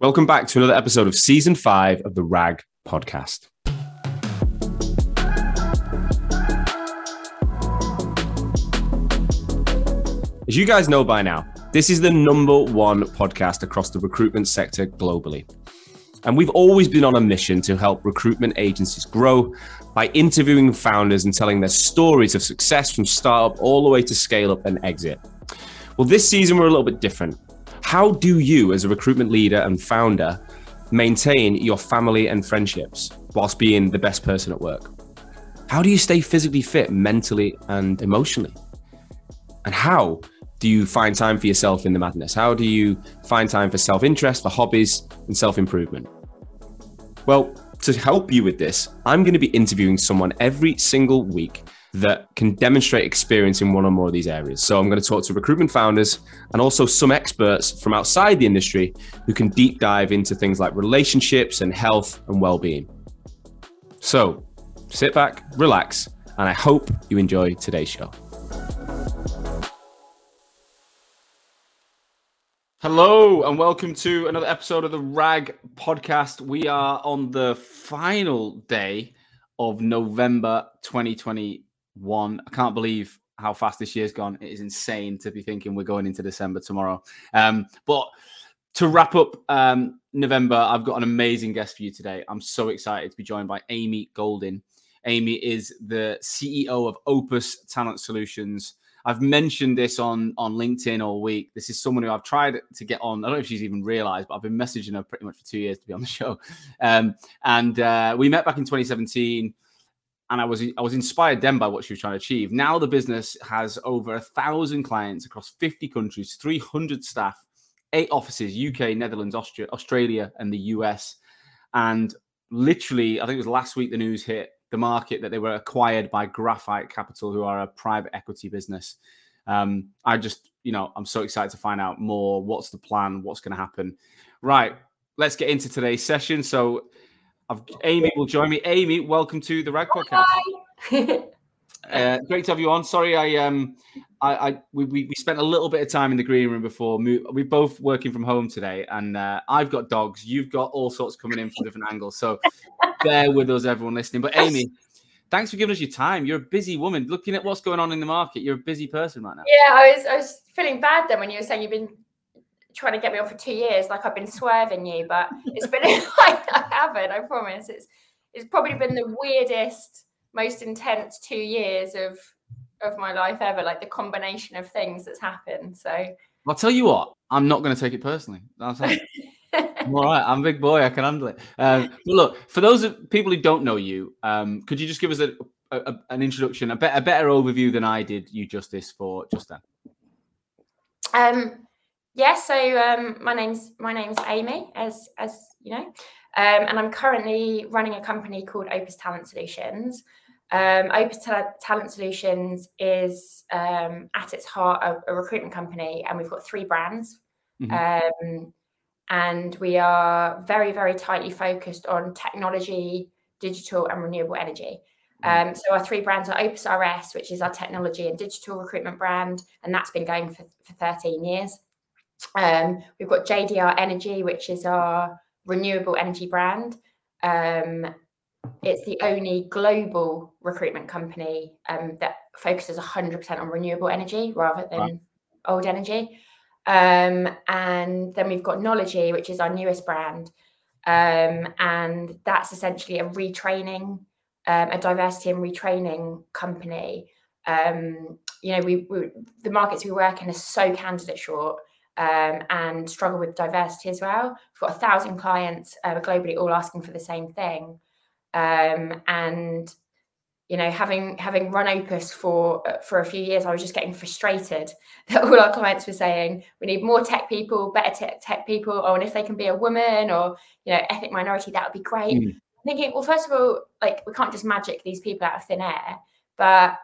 Welcome back to another episode of season five of the RAG podcast. As you guys know by now, this is the number one podcast across the recruitment sector globally. And we've always been on a mission to help recruitment agencies grow by interviewing founders and telling their stories of success from startup all the way to scale up and exit. Well, this season we're a little bit different. How do you, as a recruitment leader and founder, maintain your family and friendships whilst being the best person at work? How do you stay physically fit mentally and emotionally? And how do you find time for yourself in the madness? How do you find time for self interest, for hobbies, and self improvement? Well, to help you with this, I'm going to be interviewing someone every single week that can demonstrate experience in one or more of these areas. So I'm going to talk to recruitment founders and also some experts from outside the industry who can deep dive into things like relationships and health and well-being. So sit back, relax, and I hope you enjoy today's show. Hello and welcome to another episode of the RAG podcast. We are on the final day of November 2020 one. I can't believe how fast this year's gone. It is insane to be thinking we're going into December tomorrow. Um, but to wrap up um, November, I've got an amazing guest for you today. I'm so excited to be joined by Amy Golding. Amy is the CEO of Opus Talent Solutions. I've mentioned this on on LinkedIn all week. This is someone who I've tried to get on. I don't know if she's even realized, but I've been messaging her pretty much for two years to be on the show. Um, and uh, we met back in 2017 and I was I was inspired then by what she was trying to achieve. Now the business has over a thousand clients across 50 countries, 300 staff, eight offices: UK, Netherlands, Austria, Australia, and the US. And literally, I think it was last week the news hit the market that they were acquired by Graphite Capital, who are a private equity business. Um, I just, you know, I'm so excited to find out more. What's the plan? What's going to happen? Right, let's get into today's session. So I've, Amy will join me. Amy, welcome to the Rag Podcast. uh, great to have you on. Sorry, I um, I, I we, we spent a little bit of time in the green room before. We're both working from home today, and uh, I've got dogs. You've got all sorts coming in from different angles. So bear with us, everyone listening. But Amy, thanks for giving us your time. You're a busy woman. Looking at what's going on in the market, you're a busy person right now. Yeah, I was I was feeling bad then when you were saying you've been trying to get me on for two years, like I've been swerving you, but it's been like I haven't. I promise. It's it's probably been the weirdest, most intense two years of of my life ever. Like the combination of things that's happened. So I'll tell you what. I'm not going to take it personally. That's I'm all right. I'm a big boy. I can handle it. Um, but look, for those of people who don't know you, um, could you just give us a, a, an introduction, a, be- a better overview than I did you justice for just then? Um, yeah, so um, my name's my name's Amy, as as you know, um, and I'm currently running a company called Opus Talent Solutions. Um, Opus Ta- Talent Solutions is um, at its heart a, a, recruitment company, and we've got three brands. Mm-hmm. Um, and we are very, very tightly focused on technology, digital, and renewable energy. Mm-hmm. Um, so our three brands are Opus RS, which is our technology and digital recruitment brand, and that's been going for, for 13 years. Um, we've got JDR Energy, which is our renewable energy brand. Um, it's the only global recruitment company um, that focuses 100% on renewable energy rather than wow. old energy. Um, and then we've got Nology, which is our newest brand. Um, and that's essentially a retraining, um, a diversity and retraining company. you know, we, we the markets we work in are so candidate short um, and struggle with diversity as well. We've got a thousand clients uh, globally all asking for the same thing. Um, and you know, having having run Opus for uh, for a few years, I was just getting frustrated that all our clients were saying we need more tech people, better tech, tech people, oh, and if they can be a woman or you know ethnic minority, that would be great. Mm. Thinking, well, first of all, like we can't just magic these people out of thin air, but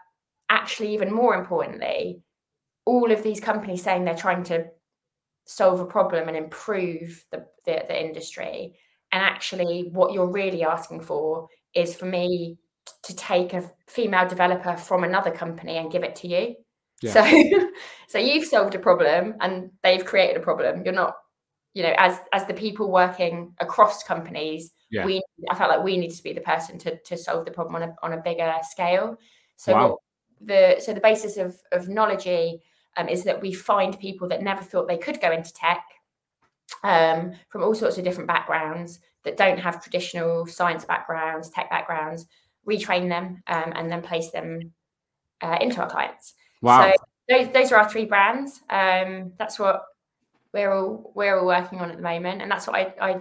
actually, even more importantly, all of these companies saying they're trying to solve a problem and improve the, the, the industry. And actually, what you're really asking for is for me to take a female developer from another company and give it to you. Yeah. So, so you've solved a problem and they've created a problem. You're not you know, as as the people working across companies, Yeah. we I felt like we needed to be the person to to solve the problem on a on a bigger scale. So Wow. the so the basis of of Nology um, is that we find people that never thought they could go into tech um, from all sorts of different backgrounds that don't have traditional science backgrounds, tech backgrounds, retrain them um, and then place them uh, into our clients. Wow. So those, those are our three brands. Um, that's what we're all we're all working on at the moment, and that's what I, I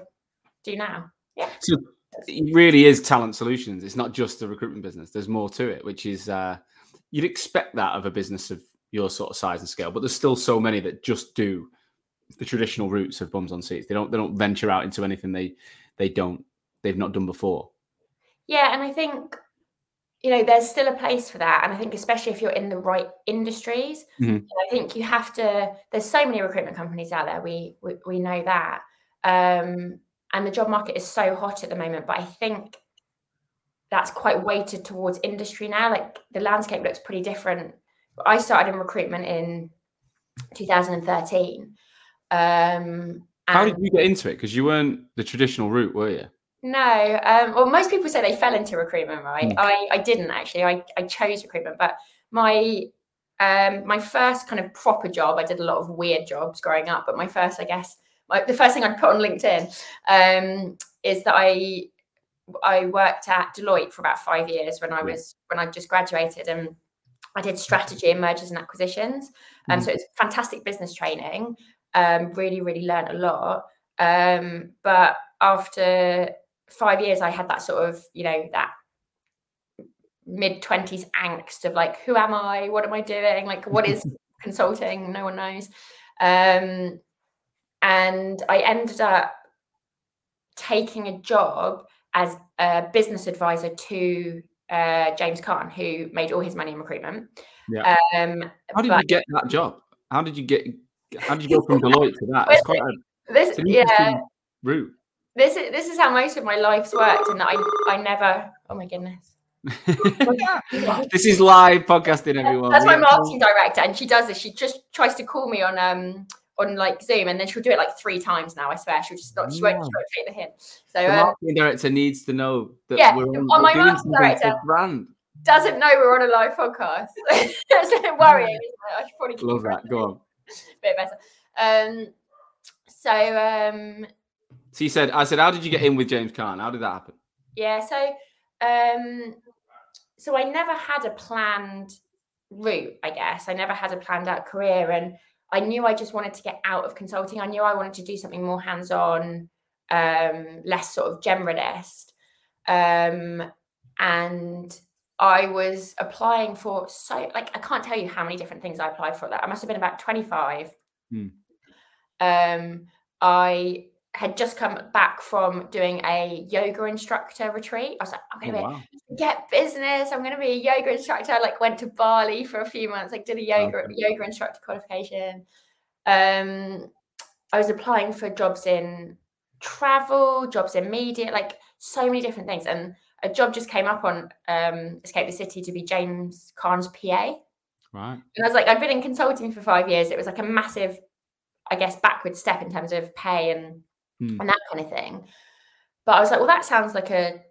do now. Yeah. So it really is talent solutions. It's not just a recruitment business. There's more to it, which is uh, you'd expect that of a business of your sort of size and scale, but there's still so many that just do the traditional routes of bums on seats. They don't they don't venture out into anything they they don't they've not done before. Yeah, and I think you know there's still a place for that, and I think especially if you're in the right industries, Mhm. I think you have to. There's so many recruitment companies out there. We we, we know that, um, and the job market is so hot at the moment. But I think that's quite weighted towards industry now. Like the landscape looks pretty different. I started in recruitment in 2013. Um, How did you get into it? Because you weren't the traditional route, were you? no, um, well, most people say they fell into recruitment, right? Mm. I, I didn't actually. I, I chose recruitment, but my um, my first kind of proper job, I did a lot of weird jobs growing up, but my first, I guess, my, the first thing I put on LinkedIn um, is that I I worked at Deloitte for about five years when I was when I just graduated, and I did strategy and mergers and acquisitions. Um, Mhm. so it's fantastic business training. Um, really, really learned a lot. Um, but after five years, I had that sort of, you know, that mid twenties angst of like, who am I? What am I doing? Like, what is consulting? No one knows. Um, and I ended up taking a job as a business advisor to uh, James Caan, who made all his money in recruitment. Yeah. Um, How did but you get that job? How did you get? How did you go from Deloitte to that? It's quite a this, yeah, route. this is this is how most of my life's worked, and I I never. Oh my goodness. this is live podcasting, everyone. That's my marketing director, and she does this. She just tries to call me on um on like Zoom, and then she'll do it like three times now. I swear, she'll just not. She won't, she won't take the hint. So The um, marketing director needs to know that Yeah, we're, on, on my marketing director. brand. doesn't know we're on a live podcast. Bit worrying. I should probably Love that. Go on. a bit better. Um, so um, So you said, I said, how did you get in with James Caan? How did that happen? yeah, so um, so I never had a planned route. I guess I never had a planned out career, and I knew I just wanted to get out of consulting. I knew I wanted to do something more hands on, um, less sort of generalist. Um, and I was applying for so like I can't tell you how many different things I applied for. That I must have been about twenty five. Hmm. Um, I had just come back from doing a yoga instructor retreat. I was like, I'm Oh, gonna wow. be, get business. I'm gonna be a yoga instructor. I like went to Bali for a few months. Like did a yoga Okay. yoga instructor qualification. Um, I was applying for jobs in travel, jobs in media, like so many different things. And a job just came up on um, Escape the City to be James Caan's PA. Right. And I was like, I'd been in consulting for five years. It was like a massive, I guess, backward step in terms of pay and Hmm. and that kind of thing. But I was like, well, that sounds like a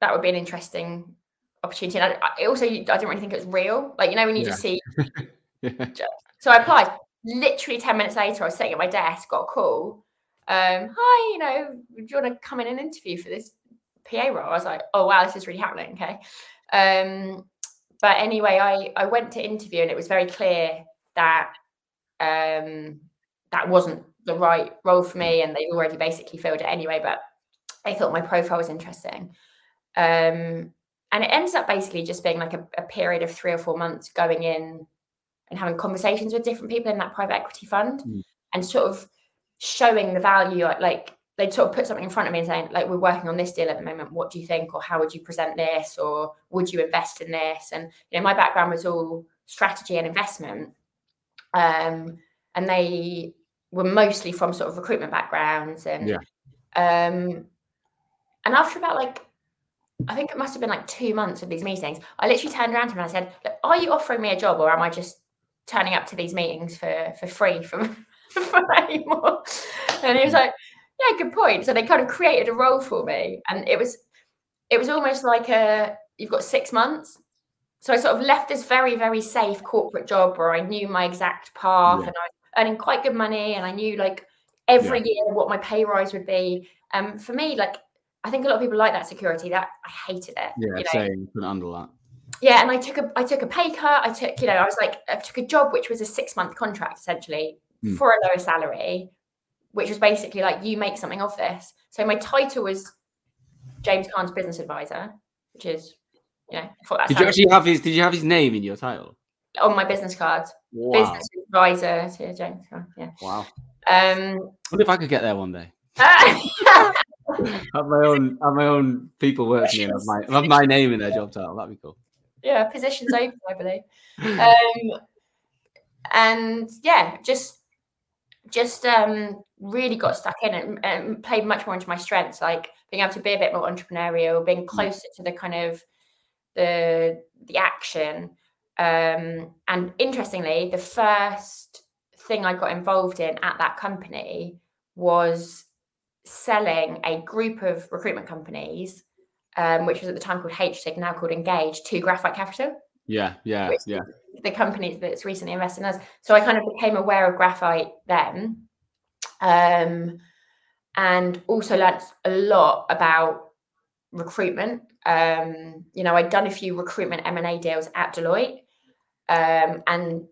that would be an interesting opportunity. And I, I also I didn't really think it was real. Like you know when you just see. Yeah. So I applied. Literally ten minutes later, I was sitting at my desk, got a call. Um, hi, you know, do you want to come in and interview for this PA role? I was like, oh wow, this is really happening. Okay. Um, but anyway, I I went to interview and it was very clear that um that wasn't the right role for me and they'd already basically filled it anyway, but I thought my profile was interesting. Um and it ends up basically just being like a, a period of three or four months going in and having conversations with different people in that private equity fund Mm. and sort of showing the value like they'd sort of put something in front of me and saying like we're working on this deal at the moment. What do you think? Or how would you present this? Or would you invest in this? And you know my background was all strategy and investment. Um and they were mostly from sort of recruitment backgrounds and Yeah. um and after about like I think it must have been like two months of these meetings. I literally turned around to him and I said, Look, "Are you offering me a job, or am I just turning up to these meetings for for free from anymore. And he was like, yeah, good point. So they kind of created a role for me. And it was it was almost like a you've got six months. So I sort of left this very, very safe corporate job where I knew my exact path yeah. and I was earning quite good money and I knew like every yeah. year what my pay rise would be. Um for me, like I think a lot of people like that security. That I hated it. Yeah, you know? same. handle that. Yeah, and I took a I took a pay cut. I took, you know, I was like, I took a job which was a six month contract essentially mm. for a lower salary, which was basically like you make something of this. So my title was James Caan's Business Advisor, which is, you know, did you actually have his? Did you have his name in your title? On my business card, wow. business advisor to James Yeah. Wow. Um, I wonder if I could get there one day. have my own have my own people work for me have my have my name in their job title. That'd be cool. Yeah, positions open, I believe. Um, and yeah, just just um really got stuck in and, and, played much more into my strengths, like being able to be a bit more entrepreneurial, being mm. closer to the kind of the the action. Um, and interestingly, the first thing I got involved in at that company was selling a group of recruitment companies, um, which was at the time called HTIG, now called Engage, to Graphite Capital. Yeah, yeah, yeah. The company that's recently invested in us. So I kind of became aware of graphite then. Um, and also learned a lot about recruitment. Um, you know, I'd done a few recruitment M&A deals at Deloitte. Um, and,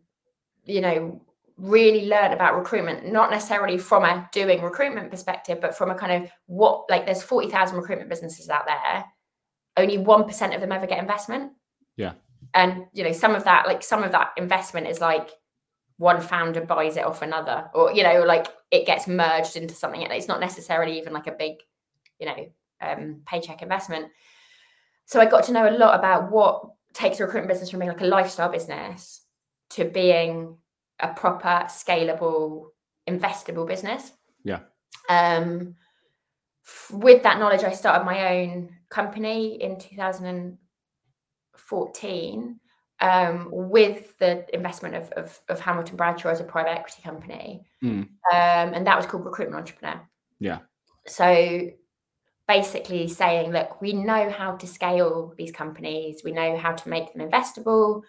you know, really learn about recruitment, not necessarily from a doing recruitment perspective, but from a kind of what, like, there's 40,000 recruitment businesses out there. Only 1% of them ever get investment. Yeah. And, you know, some of that, like, some of that investment is like one founder buys it off another, or, you know, like it gets merged into something. It's not necessarily even like a big, you know, um, paycheck investment. So I got to know a lot about what takes a recruitment business from being like a lifestyle business to being a proper scalable investable business. Yeah. Um with that knowledge i started my own company in 2014 um, with the investment of, of, of, hamilton bradshaw as a private equity company. Mm. um, and that was called recruitment entrepreneur. Yeah. So basically saying look we know how to scale these companies we know how to make them investable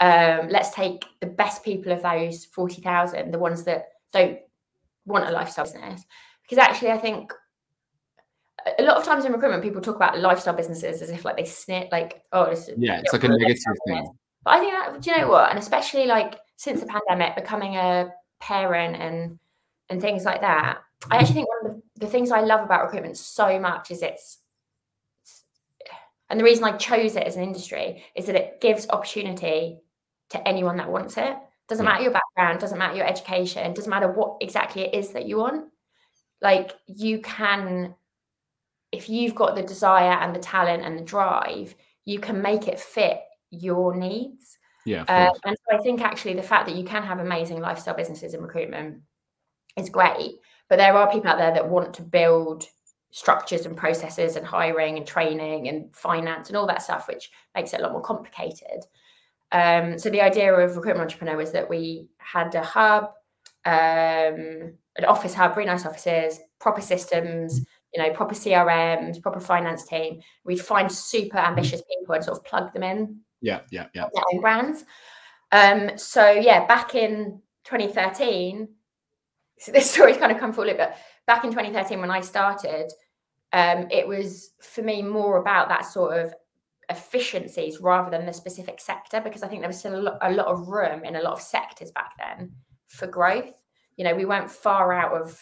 um, let's take the best people of those 40,000, the ones that don't want a lifestyle business. Because actually, I think a lot of times in recruitment, people talk about lifestyle businesses as if like they snit, like, oh, it's, yeah, it's like a negative thing. But I think that, do you know what? And especially like since the pandemic, becoming a parent and and things like that, I actually think one of the, the things I love about recruitment so much is it's and the reason I chose it as an industry is that it gives opportunity to anyone that wants it. Doesn't matter your background, doesn't matter your education, doesn't matter what exactly it is that you want. Like you can, if you've got the desire and the talent and the drive, you can make it fit your needs. Yeah. Uh, and so I think actually the fact that you can have amazing lifestyle businesses in recruitment is great. But there are people out there that want to build structures and processes and hiring and training and finance and all that stuff, which makes it a lot more complicated. Um, so the idea of recruitment entrepreneur was that we had a hub, um, an office hub, really nice offices, proper systems, you know, proper CRMs, proper finance team. We'd find super ambitious people and sort of plug them in. Yeah, yeah, yeah. Their own brands. Um, so yeah, back in 2013, so this story's kind of come full but back in 2013 when I started, um, it was for me more about that sort of efficiencies rather than the specific sector because I think there was still a lot, a lot of room in a lot of sectors back then for growth. You know, we went far out of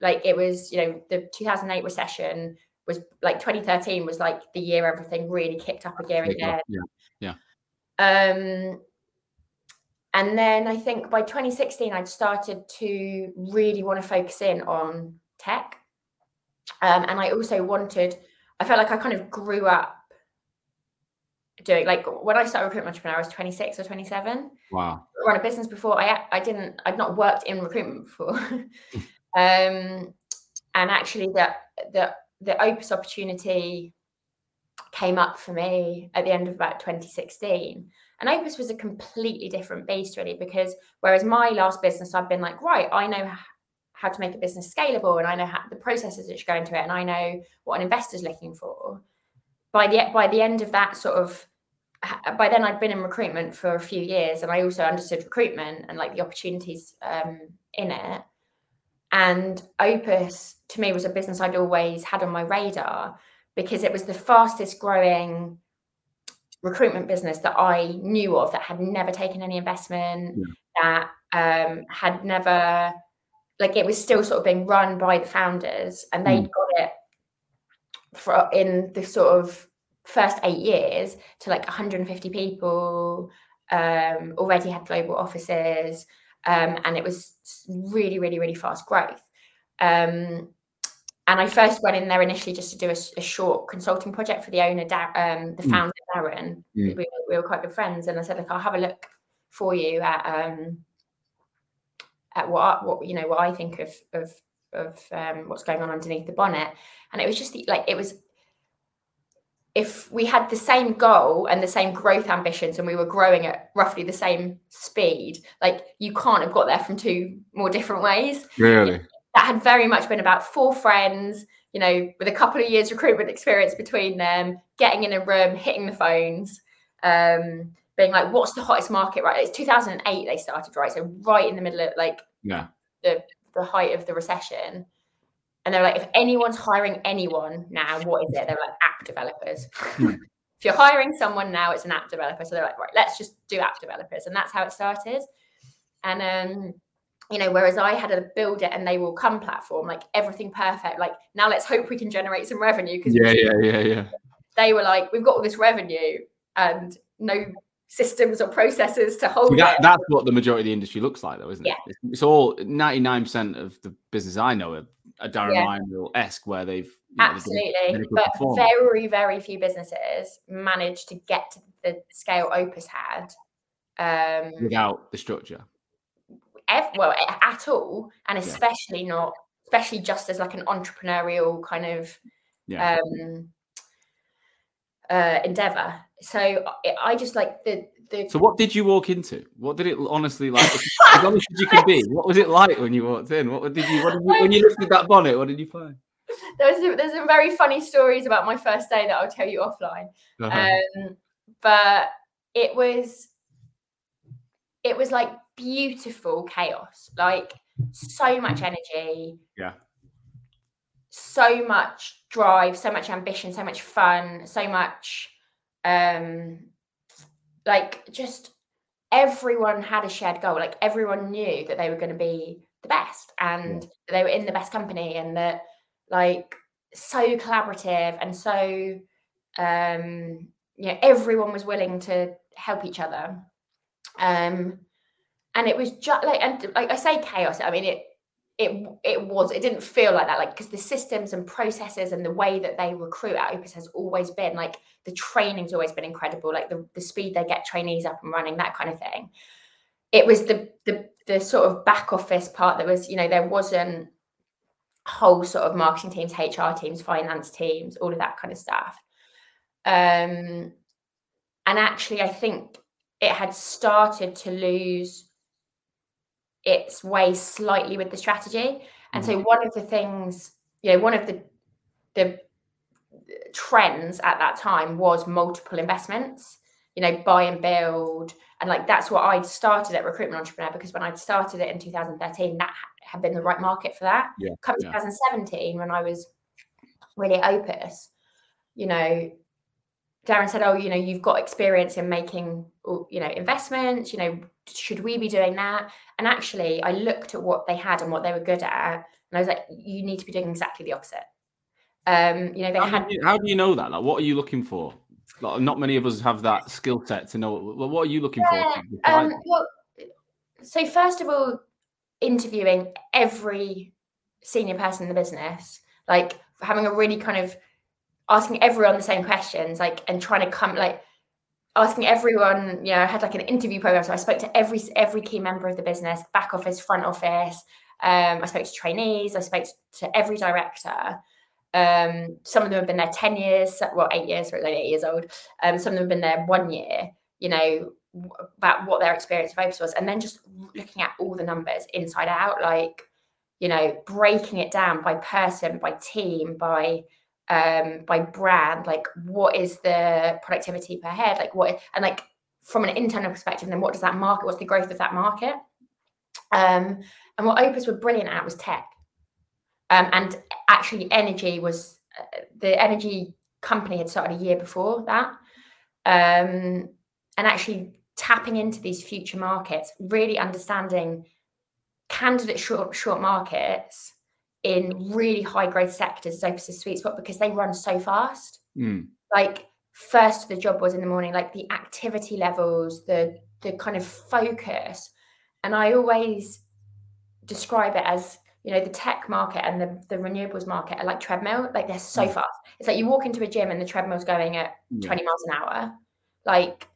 like it was, you know, the 2008 recession was like 2013 was like the year everything really kicked up a gear again. Yeah. Yeah. Um and then I think by 2016 I'd started to really want to focus in on tech. Um, and I also wanted, I felt like I kind of grew up doing like when I started recruitment entrepreneur, I was 26 or 27. Wow. Run a business before. I I didn't I'd not worked in recruitment before. um and actually the the the Opus opportunity came up for me at the end of about 2016. And Opus was a completely different beast, really, because whereas my last business, I've been like, right, I know how to make a business scalable and I know how the processes should go into it and I know what an investor's looking for. By the by the end of that sort of by then I'd been in recruitment for a few years and I also understood recruitment and like the opportunities um, in it. And Opus to me was a business I'd always had on my radar because it was the fastest growing recruitment business that I knew of that had never taken any investment, yeah. that um, had never like it was still sort of being run by the founders and they'd mm. got it for in the sort of first eight years to like 150 people um, already had global offices um, and it was really really really fast growth um, and I first went in there initially just to do a, a short consulting project for the owner, um, the hmm. founder, Darren. Mm. We, we, were quite good friends, and I said, "Look, I'll have a look for you at um, at what what you know what I think of of of um, what's going on underneath the bonnet. And it was just the, like it was if we had the same goal and the same growth ambitions and we were growing at roughly the same speed, like you can't have got there from two more different ways. Really? That had very much been about four friends, you know, with a couple of years recruitment experience between them, getting in a room, hitting the phones, um, being like, what's the hottest market right? It's 2008 they started, right? So right in the middle of like yeah the the height of the recession. And they're like, if anyone's hiring anyone now, what is it? They're like app developers. Hmm. if you're hiring someone now, it's an app developer. So they're like, right, let's just do app developers. And that's how it started. And um, you know, whereas I had to build it and they will come platform, like everything perfect. Like now let's hope we can generate some revenue. Because yeah, yeah, yeah, yeah. They were like, we've got all this revenue and no systems or processes to hold that, That's what the majority of the industry looks like, though, isn't yeah. it? It's, it's all 99% of the business I know are, are Darren yeah. Esque, where they've know, absolutely, they've but very, very few businesses manage to get to the scale Opus had um, without the structure. Ev- well, at all, and especially yeah. not, especially just as like an entrepreneurial kind of yeah. um, uh, endeavor. So I just like the, the. So what did you walk into? What did it honestly like? as honest as you can be, what was it like when you walked in? What did you? What did you when you lifted that bonnet? What did you find? There's there's some very funny stories about my first day that I'll tell you offline. Uh-huh. Um, but it was it was like beautiful chaos, like so much energy. Yeah so much drive, so much ambition, so much fun, so much um like just everyone had a shared goal. Like everyone knew that they were going to be the best and yeah. they were in the best company and that like so collaborative and so um you know everyone was willing to help each other um and it was just like and like i say chaos i mean it it it was it didn't feel like that like because the systems and processes and the way that they recruit at opus has always been like the training's always been incredible like the, the speed they get trainees up and running that kind of thing. It was the the the sort of back office part that was you know there wasn't whole sort of marketing teams hr teams finance teams all of that kind of stuff. Um and actually i think it had started to lose its way slightly with the strategy. And so mm-hmm. one of the things, you know, one of the the trends at that time was multiple investments, you know, buy and build. And like that's what I'd started at Recruitment Entrepreneur because when I'd started it in 2013, that had been the right market for that. Yeah, Come yeah. 2017, when I was really Opus, you know, Darren said, "Oh, you know, you've got experience in making, you know, investments. You know, should we be doing that?" And actually, I looked at what they had and what they were good at, and I was like, "You need to be doing exactly the opposite." Um, you know, they how had. Do you, how do you know that? Like, what are you looking for? Like, not many of us have that skill set to know. Well, what are you looking yeah, for? Um, well, so first of all, interviewing every senior person in the business, like having a really kind of asking everyone the same questions, like and trying to come like asking everyone, you know, I had like an interview program. So I spoke to every every key member of the business, back office, front office. Um, I spoke to trainees, I spoke to every director. Um, some of them have been there 10 years, well, eight years, like eight years old. Um, some of them have been there one year, you know, about what their experience of Opus was. And then just looking at all the numbers inside out, like, you know, breaking it down by person, by team, by um, by brand, like what is the productivity per head, like what, and like from an internal perspective, then what does that market, what's the growth of that market? Um, and what Opus were brilliant at was tech. Um, and actually, energy was uh, the energy company had started a year before that. Um, and actually tapping into these future markets, really understanding candidate short short markets in really high growth sectors is Opus's sweet spot because they run so fast. Mm. Like first the job was in the morning, like the activity levels, the the kind of focus. And I always describe it as you know the tech market and the, the renewables market are like treadmill like they're so mm. fast it's like you walk into a gym and the treadmill's going at yeah. 20 miles an hour like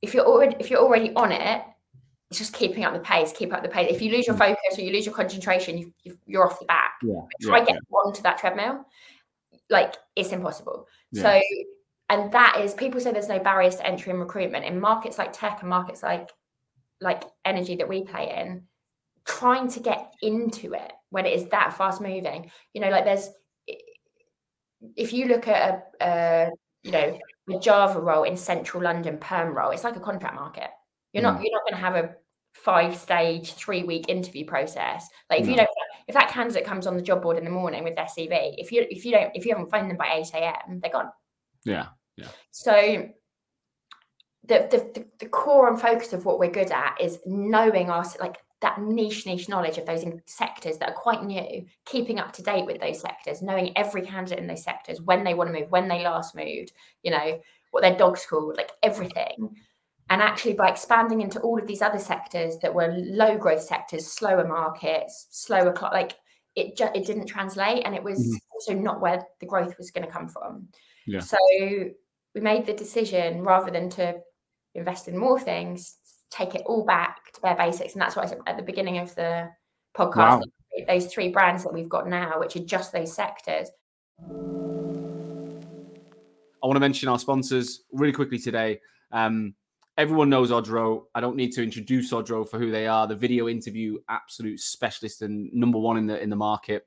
if you're already if you're already on it it's just keeping up the pace keep up the pace if you lose your mm. focus or you lose your concentration you, are off the back yeah. try yeah, get yeah. onto that treadmill like it's impossible yeah. so and that is people say there's no barriers to entry in recruitment in markets like tech and markets like like energy that we play in trying to get into it when it is that fast moving you know like there's if you look at a, a you know a java role in central london perm role it's like a contract market you're not mm. you're not going to have a five stage three week interview process like if no. you don't if that candidate comes on the job board in the morning with their cv if you if you don't if you haven't phoned them by 8 a.m they're gone yeah yeah so the, the the core and focus of what we're good at is knowing our like that niche niche knowledge of those sectors that are quite new keeping up to date with those sectors knowing every candidate in those sectors when they want to move when they last moved you know what their dog's called like everything and actually by expanding into all of these other sectors that were low growth sectors slower markets slower like it just it didn't translate and it was mm-hmm. also not where the growth was going to come from yeah. so we made the decision rather than to invest in more things take it all back to bare basics. And that's what I said at the beginning of the podcast. Wow. Those three brands that we've got now, which are just those sectors. I want to mention our sponsors really quickly today. Um, everyone knows Odro. I don't need to introduce Odro for who they are. The video interview absolute specialist and number one in the in the market.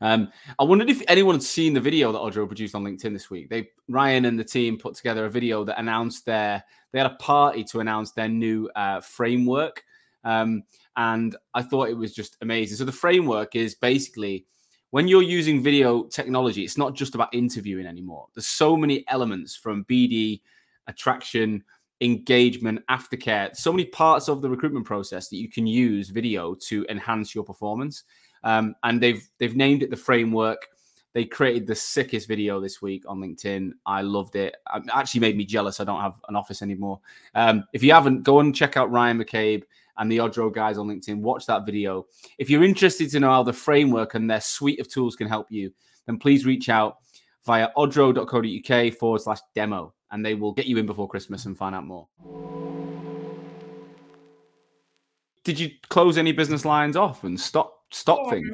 Um, I wondered if anyone had seen the video that Odro produced on LinkedIn this week. They Ryan and the team put together a video that announced their they had a party to announce their new uh, framework, um, and I thought it was just amazing. So the framework is basically when you're using video technology, it's not just about interviewing anymore. There's so many elements from BD, attraction, engagement, aftercare, so many parts of the recruitment process that you can use video to enhance your performance. Um, and they've they've named it the framework. They created the sickest video this week on LinkedIn. I loved it. It actually made me jealous. I don't have an office anymore. Um, if you haven't, go and check out Ryan McCabe and the Odro guys on LinkedIn. Watch that video. If you're interested to know how the framework and their suite of tools can help you, then please reach out via odro.co.uk forward slash demo and they will get you in before Christmas and find out more. Did you close any business lines off and stop stop yeah. things?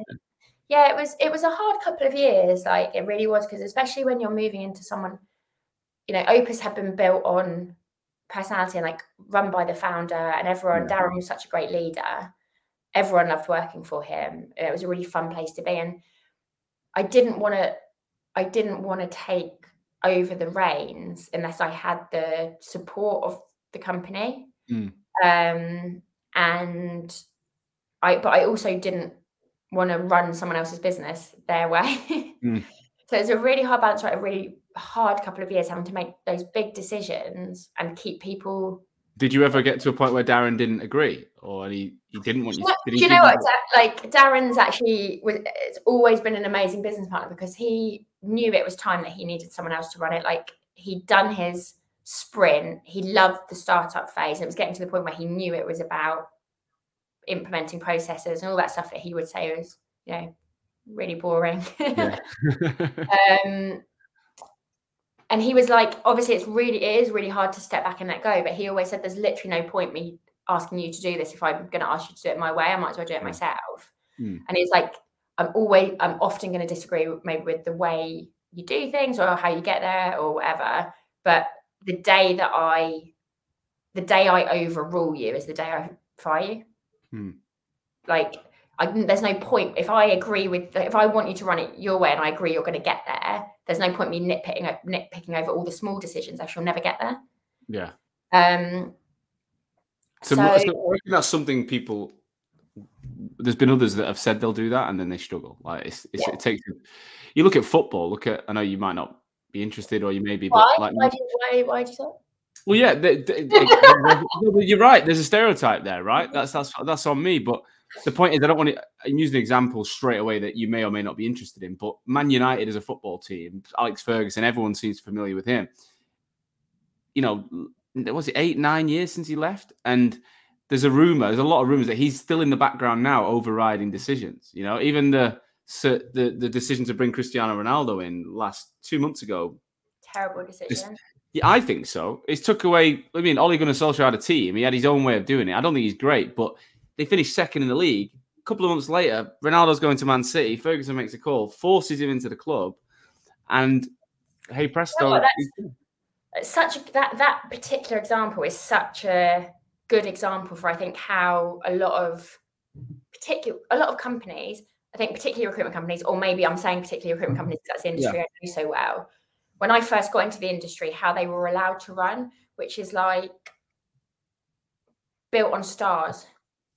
Yeah, it was it was a hard couple of years. Like it really was because especially when you're moving into someone, you know, Opus had been built on personality and like run by the founder and everyone. Yeah. Darren was such a great leader. Everyone loved working for him. It was a really fun place to be. And I didn't want to I didn't want to take over the reins unless I had the support of the company. Mm. Um, and I, but I also didn't want to run someone else's business their way. mm. So it's a really hard balance, right? A really hard couple of years having to make those big decisions and keep people. Did you ever get to a point where Darren didn't agree, or he, he didn't want you? Did you know what? Like Darren's actually was. It's always been an amazing business partner because he knew it was time that he needed someone else to run it. Like he'd done his sprint. He loved the startup phase. It was getting to the point where he knew it was about implementing processes and all that stuff that he would say was, you know, really boring. um, and he was like, obviously, it's really, it is really hard to step back and let go. But he always said, there's literally no point me asking you to do this if I'm going to ask you to do it my way. I might as well do it myself. Mm. And he's like, I'm always I'm often going to disagree maybe with the way you do things or how you get there or whatever. But the day that I the day I overrule you is the day I fire you. Hmm. Like I, there's no point if I agree with if I want you to run it your way and I agree you're going to get there. There's no point me nitpicking nitpicking over all the small decisions. I shall never get there. Yeah. Um. So, so, so that's something people. There's been others that have said they'll do that and then they struggle. Like it's, it's yeah. it takes. You look at football. Look at. I know you might not be interested, or you may be. Why? But like, why, do you, why, why do you say? Well, yeah, the, the, you're right. There's a stereotype there, right? That's that's that's on me. But the point is, I don't want to. I'm using an example straight away that you may or may not be interested in. But Man United is a football team, Alex Ferguson, everyone seems familiar with him. You know, there was it eight, nine years since he left? And there's a rumor, there's a lot of rumors that he's still in the background now, overriding decisions. You know, even the the the decision to bring Cristiano Ronaldo in last two months ago. Terrible decision. Yeah, I think so. It took away. I mean, Ole Gunnar Solskjaer had a team. He had his own way of doing it. I don't think he's great, but they finished second in the league. A couple of months later, Ronaldo's going to Man City. Ferguson makes a call, forces him into the club, and hey presto! You know such a, that that particular example is such a good example for I think how a lot of particular a lot of companies, I think particularly recruitment companies, or maybe I'm saying particularly recruitment mm-hmm. companies because that's the industry yeah. I know so well. When I first got into the industry, how they were allowed to run, which is like built on stars.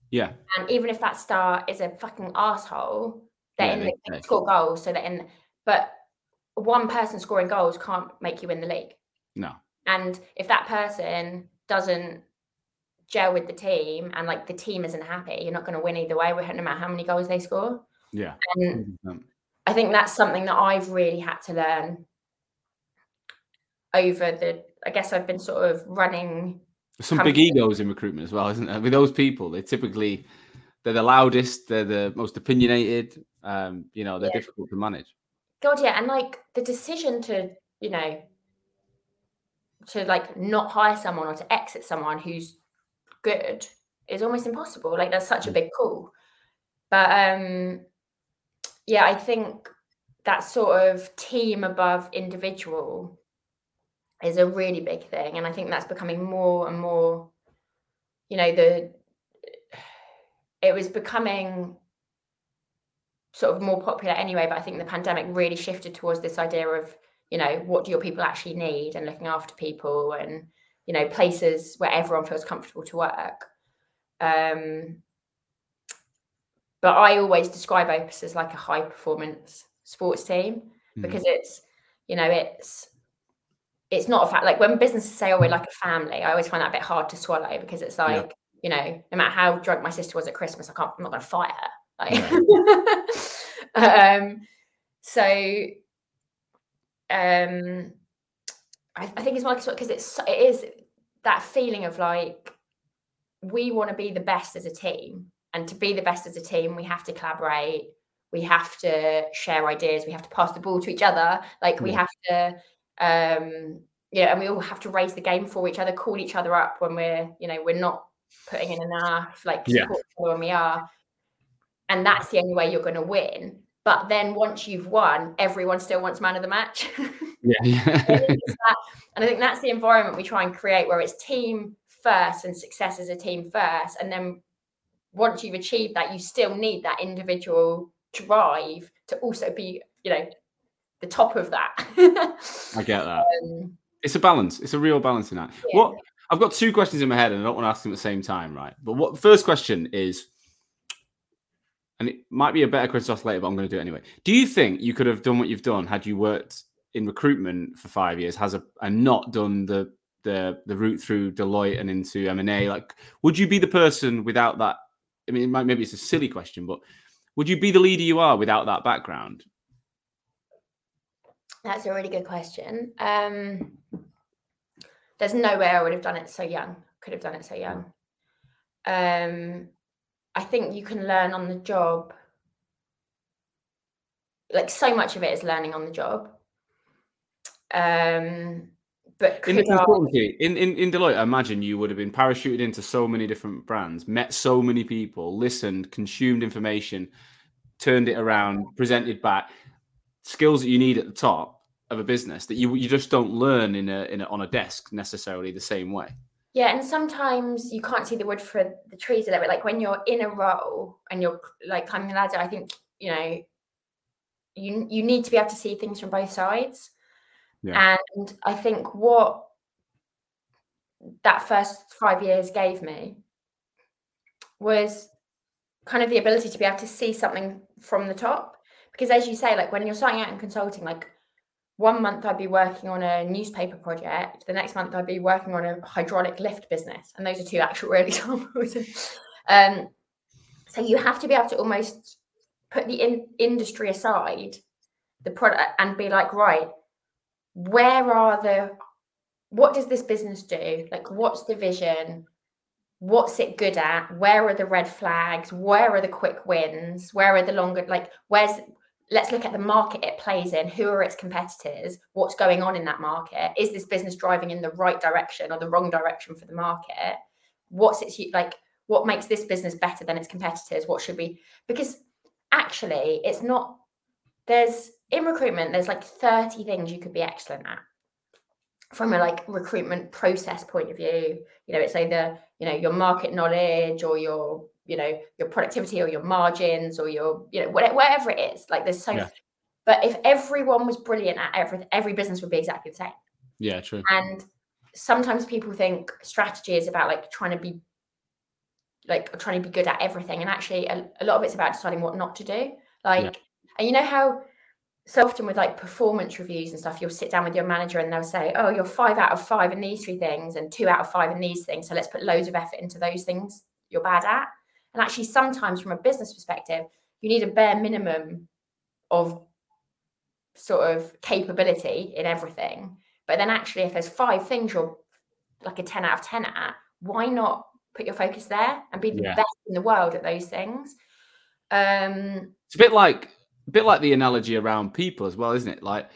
Yeah. And even if that star is a fucking asshole, they're yeah, in the score goals. So they're in but one person scoring goals can't make you win the league. No. And if that person doesn't gel with the team and like the team isn't happy, you're not going to win either way, We're no matter how many goals they score. Yeah. And I think that's something that I've really had to learn over the, I guess I've been sort of running. some big egos in recruitment as well, isn't there? With those people, they typically, they're the loudest, they're the most opinionated, um, you know, they're yeah. difficult to manage. God, yeah. And like the decision to, you know, to like not hire someone or to exit someone who's good is almost impossible. Like that's such a mm. big call. But um yeah, I think that sort of team above individual is a really big thing. And I think that's becoming more and more, you know, the it was becoming sort of more popular anyway, but I think the pandemic really shifted towards this idea of you know what do your people actually need and looking after people and you know places where everyone feels comfortable to work um but i always describe opus as like a high performance sports team mm-hmm. because it's you know it's it's not a fact like when businesses say oh we're like a family i always find that a bit hard to swallow because it's like yeah. you know no matter how drunk my sister was at christmas i can't i'm not going to fight her like um so um I, I think it's more because it's it is that feeling of like we want to be the best as a team and to be the best as a team we have to collaborate we have to share ideas we have to pass the ball to each other like yeah. we have to um yeah and we all have to raise the game for each other call each other up when we're you know we're not putting in enough like yeah. when we are and that's the only way you're going to win but then once you've won, everyone still wants man of the match. yeah. and I think that's the environment we try and create where it's team first and success as a team first. And then once you've achieved that, you still need that individual drive to also be, you know, the top of that. I get that. Um, it's a balance. It's a real balance in that. Yeah. What I've got two questions in my head and I don't want to ask them at the same time, right? But what first question is and it might be a better question later, but I'm going to do it anyway. Do you think you could have done what you've done had you worked in recruitment for five years, has a and not done the the the route through Deloitte and into M and A? Like, would you be the person without that? I mean, it might, maybe it's a silly question, but would you be the leader you are without that background? That's a really good question. Um, there's no way I would have done it so young. Could have done it so young. Um, I think you can learn on the job. Like so much of it is learning on the job. Um, but in consultancy, in, in, in Deloitte, I imagine you would have been parachuted into so many different brands, met so many people, listened, consumed information, turned it around, presented back skills that you need at the top of a business that you you just don't learn in a, in a on a desk necessarily the same way. Yeah, and sometimes you can't see the wood for the trees a little bit. Like when you're in a role and you're like climbing a ladder, I think you know you you need to be able to see things from both sides. Yeah. And I think what that first five years gave me was kind of the ability to be able to see something from the top. Because as you say, like when you're starting out in consulting, like one month I'd be working on a newspaper project, the next month I'd be working on a hydraulic lift business. And those are two actual real examples. um, so you have to be able to almost put the in- industry aside, the product, and be like, right, where are the what does this business do? Like, what's the vision? What's it good at? Where are the red flags? Where are the quick wins? Where are the longer, like, where's, let's look at the market it plays in. Who are its competitors? What's going on in that market? Is this business driving in the right direction or the wrong direction for the market? What's its, like, what makes this business better than its competitors? What should be, because actually, it's not, there's, in recruitment, there's like 30 things you could be excellent at from a like recruitment process point of view you know it's either you know your market knowledge or your you know your productivity or your margins or your you know whatever it is like there's so yeah. but if everyone was brilliant at everything every business would be exactly the same yeah true and sometimes people think strategy is about like trying to be like trying to be good at everything and actually a, a lot of it's about deciding what not to do like yeah. and you know how so often with like performance reviews and stuff, you'll sit down with your manager and they'll say, Oh, you're five out of five in these three things and two out of five in these things. So let's put loads of effort into those things you're bad at. And actually, sometimes from a business perspective, you need a bare minimum of sort of capability in everything. But then actually, if there's five things you're like a 10 out of 10 at, why not put your focus there and be the yeah. best in the world at those things? Um, it's a bit like a bit like the analogy around people as well, isn't it? Like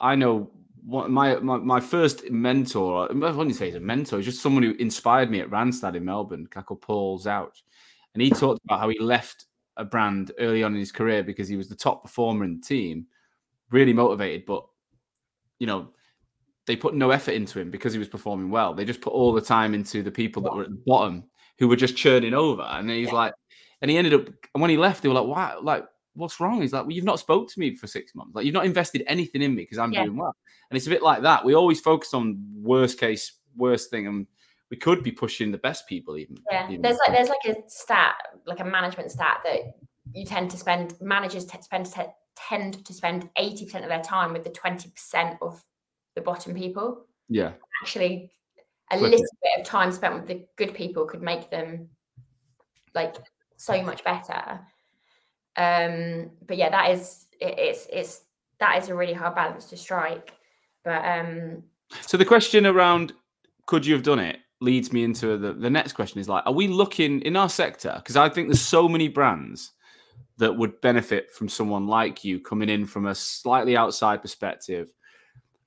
I know what my, my my first mentor, I wouldn't say he's a mentor, he's just someone who inspired me at Randstad in Melbourne, Cackle Paul Zouch. And he talked about how he left a brand early on in his career because he was the top performer in the team, really motivated, but you know, they put no effort into him because he was performing well. They just put all the time into the people that were at the bottom who were just churning over. And he's yeah. like, and he ended up, and when he left, they were like, why? Like, what's wrong? He's like, well, you've not spoke to me for six months. Like, you've not invested anything in me because I'm yeah. doing well. And it's a bit like that. We always focus on worst case, worst thing, and we could be pushing the best people even. Yeah, even there's like there's like a stat, like a management stat that you tend to spend managers t- spend t- tend to spend eighty percent of their time with the twenty percent of the bottom people. Yeah, actually, a Flip little it. bit of time spent with the good people could make them like so much better. Um, but yeah, that is it, it's it's that is a really hard balance to strike. But um so the question around could you have done it leads me into the, the next question is like, are we looking in our sector? Because I think there's so many brands that would benefit from someone like you coming in from a slightly outside perspective.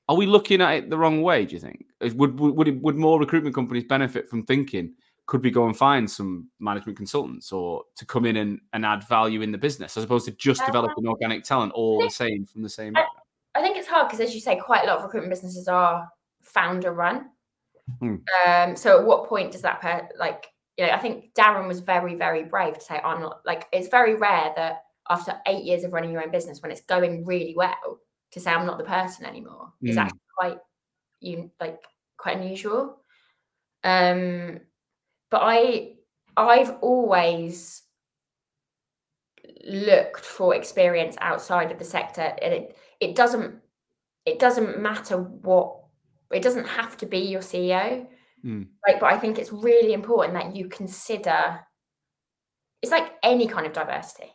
Are we looking at it the wrong way? Do you think would would would, would more recruitment companies benefit from thinking could we go and find some management consultants or to come in and, and add value in the business as opposed to just um, developing organic talent all the same from the same I, I think it's hard because as you say quite a lot of recruitment businesses are founder run hmm. um, so at what point does that per, like you know i think darren was very very brave to say i'm not like it's very rare that after eight years of running your own business when it's going really well to say i'm not the person anymore mm. is actually quite you like quite unusual um but I I've always looked for experience outside of the sector and it it doesn't it doesn't matter what it doesn't have to be your CEO mm. right but I think it's really important that you consider it's like any kind of diversity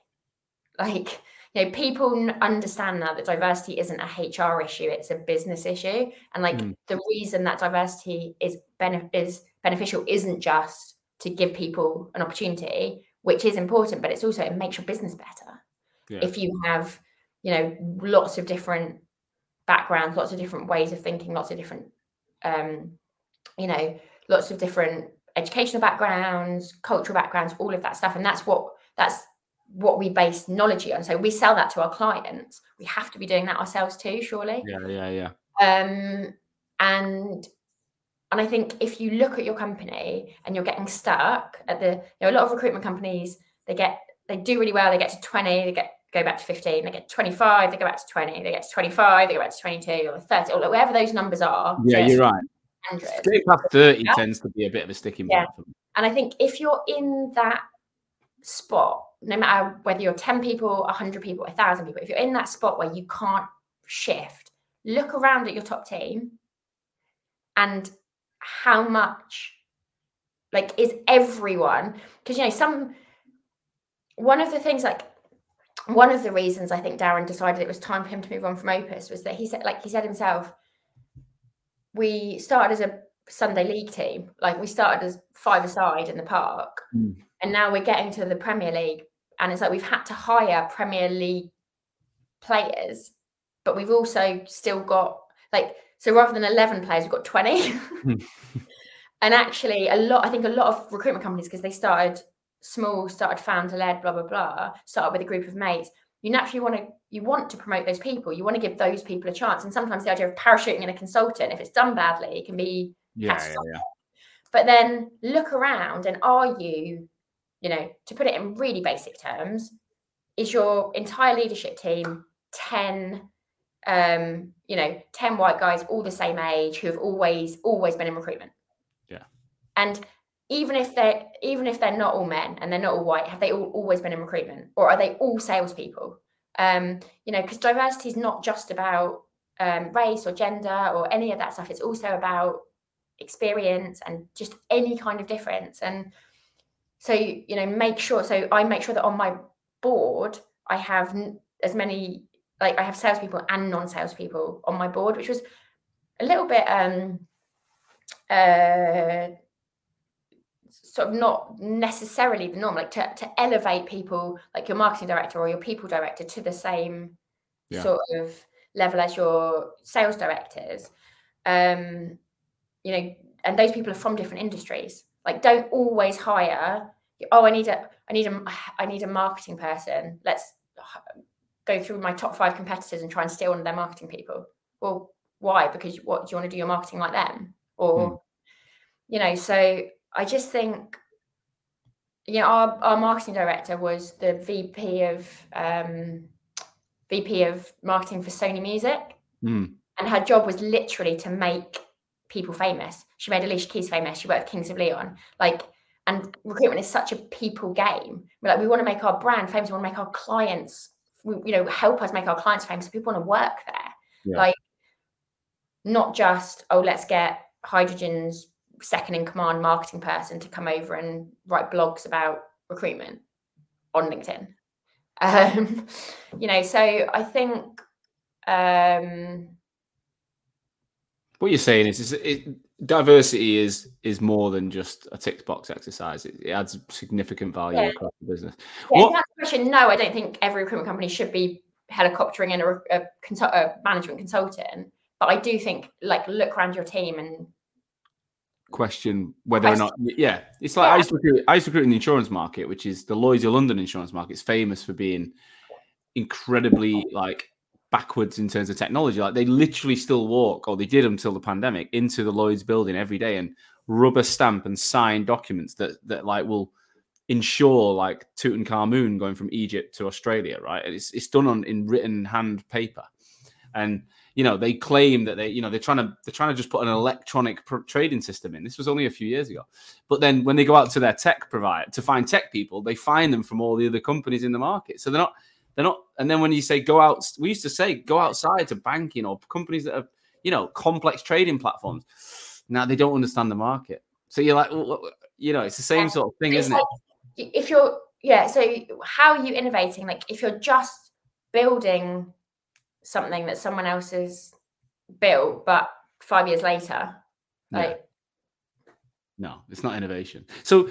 like you know people understand now that diversity isn't a HR issue it's a business issue and like mm. the reason that diversity is benef- is beneficial isn't just to give people an opportunity, which is important, but it's also it makes your business better. Yeah. If you have, you know, lots of different backgrounds, lots of different ways of thinking, lots of different, um, you know, lots of different educational backgrounds, cultural backgrounds, all of that stuff, and that's what that's what we base knowledge on. So we sell that to our clients. We have to be doing that ourselves too, surely. Yeah, yeah, yeah. Um, and and I think if you look at your company and you're getting stuck at the, you know, a lot of recruitment companies, they get, they do really well. They get to 20, they get, go back to 15, they get 25, they go back to 20, they get to 25, they go back to 22 or 30, or whatever those numbers are. Yeah, you're right. 100. Getting past 30 yeah. tends to be a bit of a sticking point. Yeah. And I think if you're in that spot, no matter whether you're 10 people, 100 people, 1,000 people, if you're in that spot where you can't shift, look around at your top team and how much like is everyone because you know some one of the things like one of the reasons I think Darren decided it was time for him to move on from Opus was that he said like he said himself we started as a Sunday league team like we started as five aside in the park mm. and now we're getting to the Premier League and it's like we've had to hire Premier League players but we've also still got like so rather than 11 players, we've got 20. Hmm. and actually, a lot, I think a lot of recruitment companies, because they started small, started founder led, blah, blah, blah, started with a group of mates. You naturally want to you want to promote those people. You want to give those people a chance. And sometimes the idea of parachuting in a consultant, if it's done badly, it can be yeah, yeah, yeah. But then look around and are you, you know, to put it in really basic terms, is your entire leadership team 10 um, you know, 10 white guys, all the same age, who have always, always been in recruitment. Yeah. And even if they're even if they're not all men and they're not all white, have they all always been in recruitment? Or are they all salespeople? Um, you know, because diversity is not just about um, race or gender or any of that stuff. It's also about experience and just any kind of difference. And so, you know, make sure. So I make sure that on my board I have as many like I have salespeople and non-salespeople on my board, which was a little bit um uh sort of not necessarily the norm, like to, to elevate people like your marketing director or your people director to the same yeah. sort of level as your sales directors. Um, you know, and those people are from different industries. Like don't always hire, oh, I need a I need a I need a marketing person. Let's go through my top five competitors and try and steal one of their marketing people. Well, why? Because what do you want to do your marketing like them? Or, mm. you know, so I just think, you know, our, our marketing director was the VP of um, VP of marketing for Sony Music. Mm. And her job was literally to make people famous. She made Alicia Keys famous. She worked with Kings of Leon. Like, and recruitment is such a people game. We're like, we want to make our brand famous. We want to make our clients you know help us make our clients famous people want to work there yeah. like not just oh let's get hydrogen's second in command marketing person to come over and write blogs about recruitment on linkedin um you know so i think um what you're saying is, is it, diversity is is more than just a tick box exercise. It, it adds significant value yeah. across the business. Yeah, what, question, no, I don't think every recruitment company should be helicoptering in a, a, consult, a management consultant. But I do think, like, look around your team and question whether question. or not. Yeah, it's like yeah. I used to recruit. I used to recruit in the insurance market, which is the Lloyd's of London insurance market. It's famous for being incredibly like backwards in terms of technology. Like they literally still walk, or they did until the pandemic, into the Lloyd's building every day and rubber stamp and sign documents that that like will ensure like Tutankhamun going from Egypt to Australia, right? It's it's done on in written hand paper, and you know they claim that they you know they're trying to they're trying to just put an electronic pro- trading system in. This was only a few years ago, but then when they go out to their tech provider to find tech people, they find them from all the other companies in the market. So they're not they're not. And then when you say go out, we used to say go outside to banking or companies that have, you know, complex trading platforms. Now they don't understand the market. So you're like, you know, it's the same sort of thing, it's isn't like, it? If you're, yeah. So how are you innovating? Like if you're just building something that someone else has built, but five years later, like. No, it's not innovation. So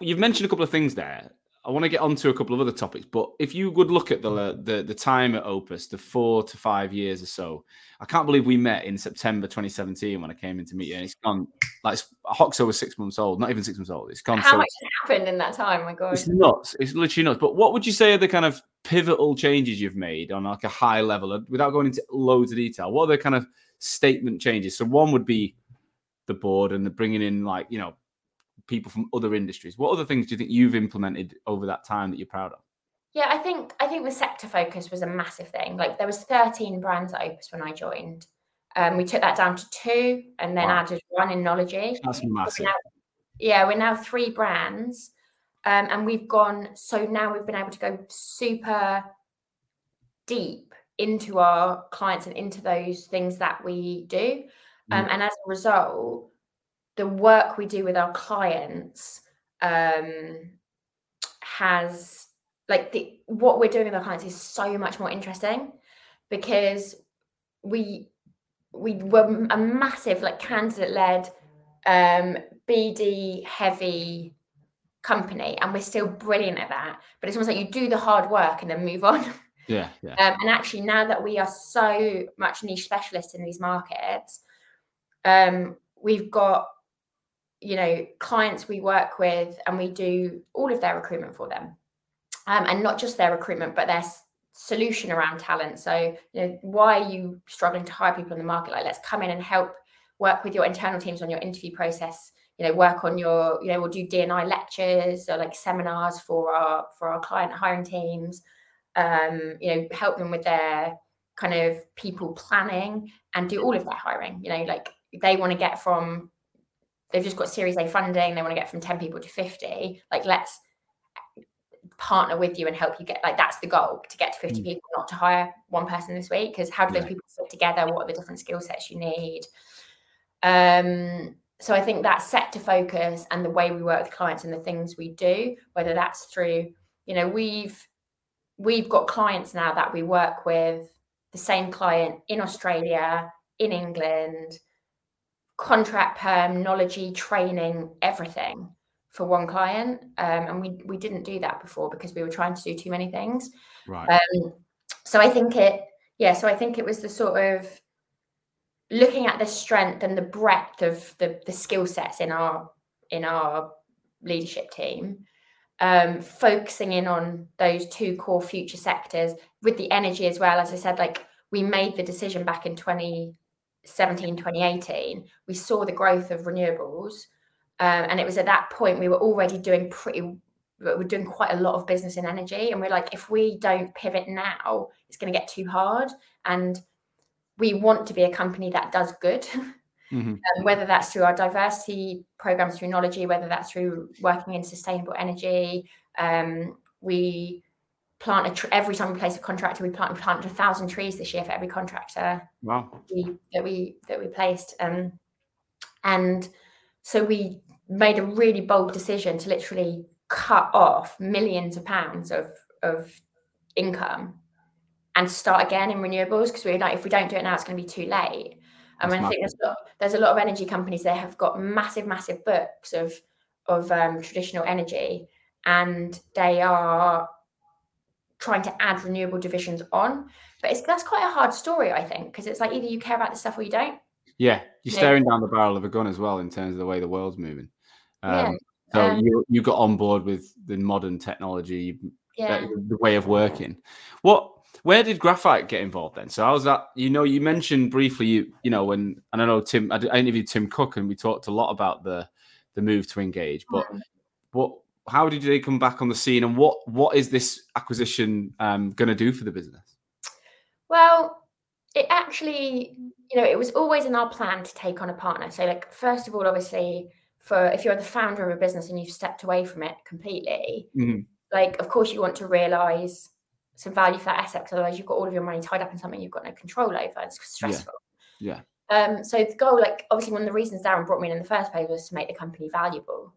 you've mentioned a couple of things there I want to get onto a couple of other topics, but if you would look at the uh, the the time at Opus, the four to five years or so, I can't believe we met in September 2017 when I came in to meet you, and it's gone like Hoxo was six months old, not even six months old. It's gone. How so, much has happened in that time? My God, it's nuts. It's literally nuts. But what would you say are the kind of pivotal changes you've made on like a high level, uh, without going into loads of detail? What are the kind of statement changes? So one would be the board and the bringing in like you know people from other industries. What other things do you think you've implemented over that time that you're proud of? Yeah, I think I think the sector focus was a massive thing. Like there was 13 brands at Opus when I joined. Um, we took that down to two and then wow. added one in Nology. That's massive. We're now, yeah, we're now three brands. Um, and we've gone so now we've been able to go super deep into our clients and into those things that we do. Um, mm. And as a result, the work we do with our clients um, has like the what we're doing with our clients is so much more interesting because we we were a massive like candidate led um bd heavy company and we're still brilliant at that but it's almost like you do the hard work and then move on yeah, yeah. Um, and actually now that we are so much niche specialists in these markets um we've got you know clients we work with and we do all of their recruitment for them. Um, and not just their recruitment but their solution around talent. So you know why are you struggling to hire people in the market? Like let's come in and help work with your internal teams on your interview process you know work on your you know we'll do dni lectures or like seminars for our for our client hiring teams. Um you know help them with their kind of people planning and do all of their hiring. You know like they want to get from they've just got Series A funding, they want to get from 10 people to 50. Like, let's partner with you and help you get like that's the goal to get to 50 mm. people, not to hire one person this week. Because how do those people fit together? What are the different skill sets you need? Um, so I think that sector focus and the way we work with clients and the things we do, whether that's through, you know, we've we've got clients now that we work with the same client in Australia, in England, contract perm, Nology, training, everything for one client. Um, and we we didn't do that before because we were trying to do too many things. Right. Um, so I think it, yeah. So I think it was the sort of looking at the strength and the breadth of the the skill sets in our in our leadership team. Um, focusing in on those two core future sectors with the energy as well. As I said, like we made the decision back in 20 2017, 2018, we saw the growth of renewables. Um, and it was at that point we were already doing pretty, we're doing quite a lot of business in energy. And we're like, if we don't pivot now, it's going to get too hard. And we want to be a company that does good. Mm-hmm. Um, whether that's through our diversity programs through Nology, whether that's through working in sustainable energy. Um, we plant a tr- every time we place a contractor, we plant we planted a thousand trees this year for every contractor. Wow. We, that we that we placed, um, and so we made a really bold decision to literally cut off millions of pounds of of income and start again in renewables because we are like if we don't do it now, it's going to be too late. I mean, I think there's a, lot, there's a lot of energy companies that have got massive, massive books of of um, traditional energy, and they are trying to add renewable divisions on. But it's that's quite a hard story, I think, because it's like either you care about this stuff or you don't. Yeah, you're staring down the barrel of a gun as well in terms of the way the world's moving. Um, yeah. So um, you you got on board with the modern technology, yeah. the way of working. What where did graphite get involved then? So how's that? You know, you mentioned briefly, you you know, when and I know Tim, I, I interviewed Tim Cook, and we talked a lot about the the move to engage. But mm. what how did they come back on the scene, and what what is this acquisition um, going to do for the business? Well, it actually, you know, it was always in our plan to take on a partner. So, like, first of all, obviously, for if you're the founder of a business and you've stepped away from it completely, mm-hmm. like, of course, you want to realize some value for that asset because otherwise you've got all of your money tied up in something you've got no control over. It's stressful. Yeah. yeah. Um, so the goal, like obviously one of the reasons Darren brought me in in the first place was to make the company valuable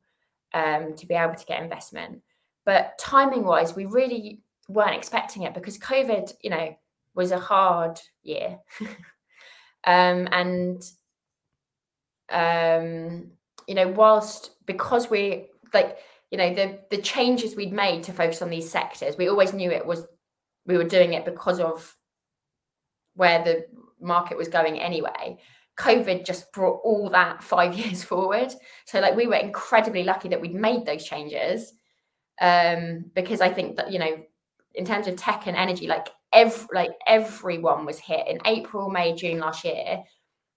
um, to be able to get investment. But timing wise, we really weren't expecting it because COVID, you know, was a hard year. um, and, um, you know, whilst because we like you know the the changes we'd made to focus on these sectors we always knew it was we were doing it because of where the market was going anyway covid just brought all that five years forward so like we were incredibly lucky that we'd made those changes um because i think that you know in terms of tech and energy like every like everyone was hit in april may june last year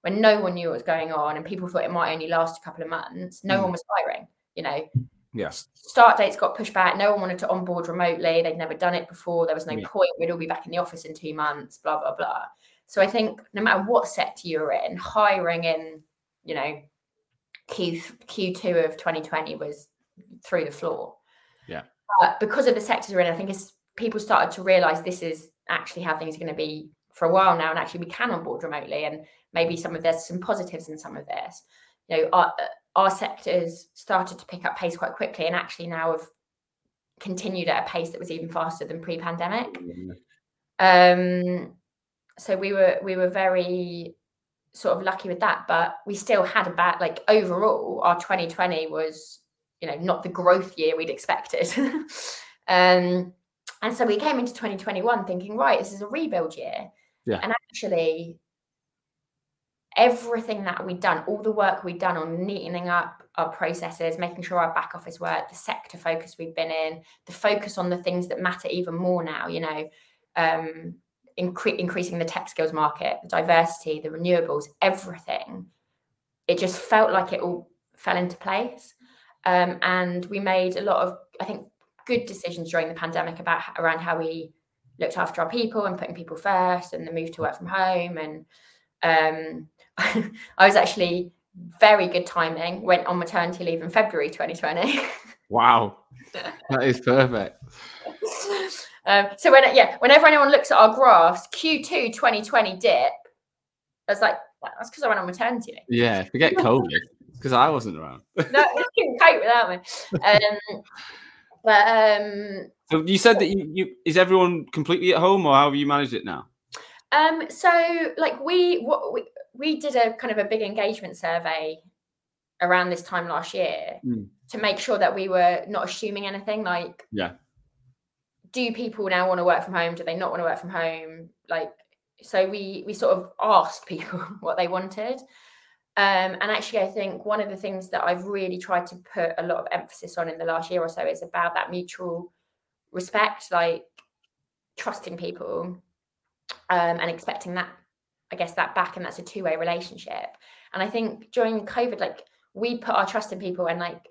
when no one knew what was going on and people thought it might only last a couple of months no mm. one was hiring you know Yes. Start dates got pushed back. No one wanted to onboard remotely. They'd never done it before. There was no yeah. point. We'd all be back in the office in two months, blah, blah, blah. So I think no matter what sector you're in, hiring in, you know, Q, Q2 of 2020 was through the floor. Yeah. But because of the sectors we're in, I think it's people started to realize this is actually how things are going to be for a while now. And actually we can onboard remotely. And maybe some of there's some positives in some of this. You know, our, our sectors started to pick up pace quite quickly and actually now have continued at a pace that was even faster than pre-pandemic. Um, so we were we were very sort of lucky with that, but we still had a bad like overall our 2020 was you know not the growth year we'd expected. um, and so we came into 2021 thinking, right, this is a rebuild year. Yeah. And actually everything that we'd done, all the work we'd done on neatening up our processes, making sure our back office work, the sector focus we've been in, the focus on the things that matter even more now, you know, um, incre- increasing the tech skills market, the diversity, the renewables, everything. It just felt like it all fell into place. Um, and we made a lot of, I think, good decisions during the pandemic about around how we looked after our people and putting people first and the move to work from home and um, I was actually very good timing. Went on maternity leave in February 2020. wow, that is perfect. Um, so when yeah, whenever anyone looks at our graphs, Q2 2020 dip, I was like, well, that's because I went on maternity leave. Yeah, forget COVID because I wasn't around. no, I couldn't cope without me. Um, but um, so you said that you, you is everyone completely at home, or how have you managed it now? Um, so like we what we we did a kind of a big engagement survey around this time last year mm. to make sure that we were not assuming anything like yeah. do people now want to work from home? Do they not want to work from home? Like so we we sort of asked people what they wanted. Um, and actually i think one of the things that i've really tried to put a lot of emphasis on in the last year or so is about that mutual respect like trusting people um, and expecting that I guess that back and that's a two-way relationship. And I think during COVID, like we put our trust in people and like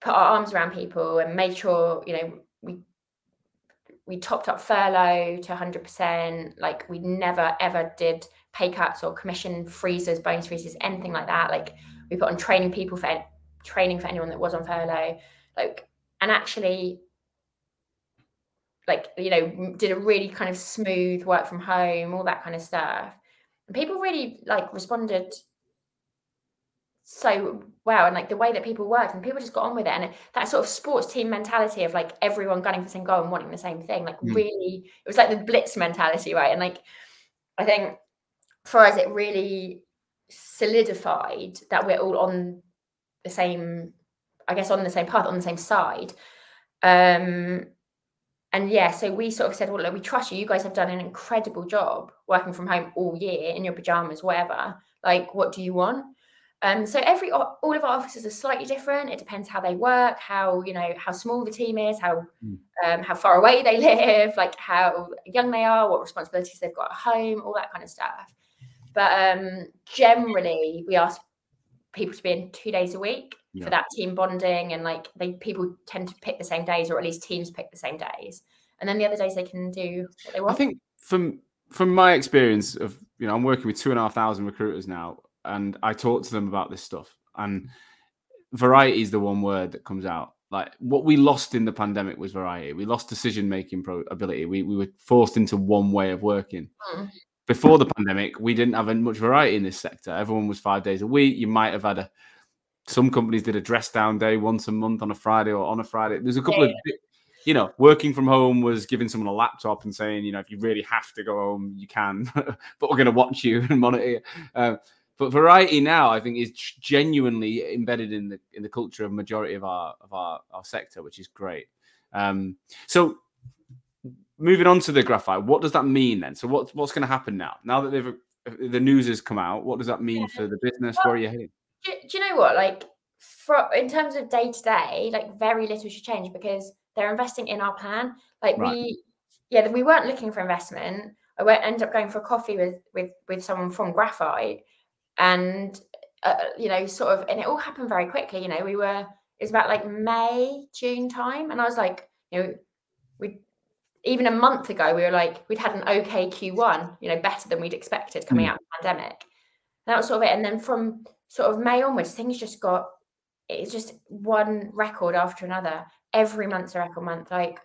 put our arms around people and made sure, you know, we we topped up furlough to 100%. Like we never ever did pay cuts or commission freezes, bonus freezes, anything like that. Like we put on training people for training for anyone that was on furlough. Like and actually like you know did a really kind of smooth work from home all that kind of stuff. And people really like responded so well and like the way that people worked and people just got on with it. And that sort of sports team mentality of like everyone gunning for the same goal and wanting the same thing like mm. really it was like the blitz mentality right? And like i think for us it really solidified that we're all on the same i guess on the same path on the same side. Um and yeah, so we sort of said, well, look, we trust you. You guys have done an incredible job working from home all year in your pajamas, whatever. Like, what do you want? Um, so every all of our offices are slightly different. It depends how they work, how you know how small the team is, how mm. um, how far away they live, like how young they are, what responsibilities they've got at home, all that kind of stuff. But um, generally, we ask people to be in two days a week yeah. for that team bonding and like they people tend to pick the same days or at least teams pick the same days. And then the other days they can do what they want. i think from from my experience of you know i'm working with two and a half thousand recruiters now and i talk to them about this stuff and variety is the one word that comes out. Like what we lost in the pandemic was variety. We lost decision making pro- ability. We, we were forced into one way of working. Mm. Before the pandemic we didn't have much variety in this sector everyone was five days a week you might have had a some companies did a dress down day once a month on a Friday or on a Friday. There's a couple yeah. of, you know, working from home was giving someone a laptop and saying, you know, if you really have to go home, you can, but we're going to watch you and monitor you. Uh, but variety now, I think, is genuinely embedded in the in the culture of majority of our of our, our sector, which is great. Um, so moving on to the graphite, what does that mean then? So what's what's going to happen now? Now that they've the news has come out, what does that mean for the business? Where are you heading? Do, do you know what? Like, for in terms of day to day, like very little should change because they're investing in our plan. Like right. we, yeah, we weren't looking for investment. I went end up going for a coffee with with with someone from Graphite, and uh, you know, sort of, and it all happened very quickly. You know, we were it was about like May June time, and I was like, you know, we even a month ago we were like we'd had an okay Q1, you know, better than we'd expected coming mm. out of the pandemic. And that was sort of it, and then from sort of May onwards, things just got it's just one record after another. Every month's a record month. Like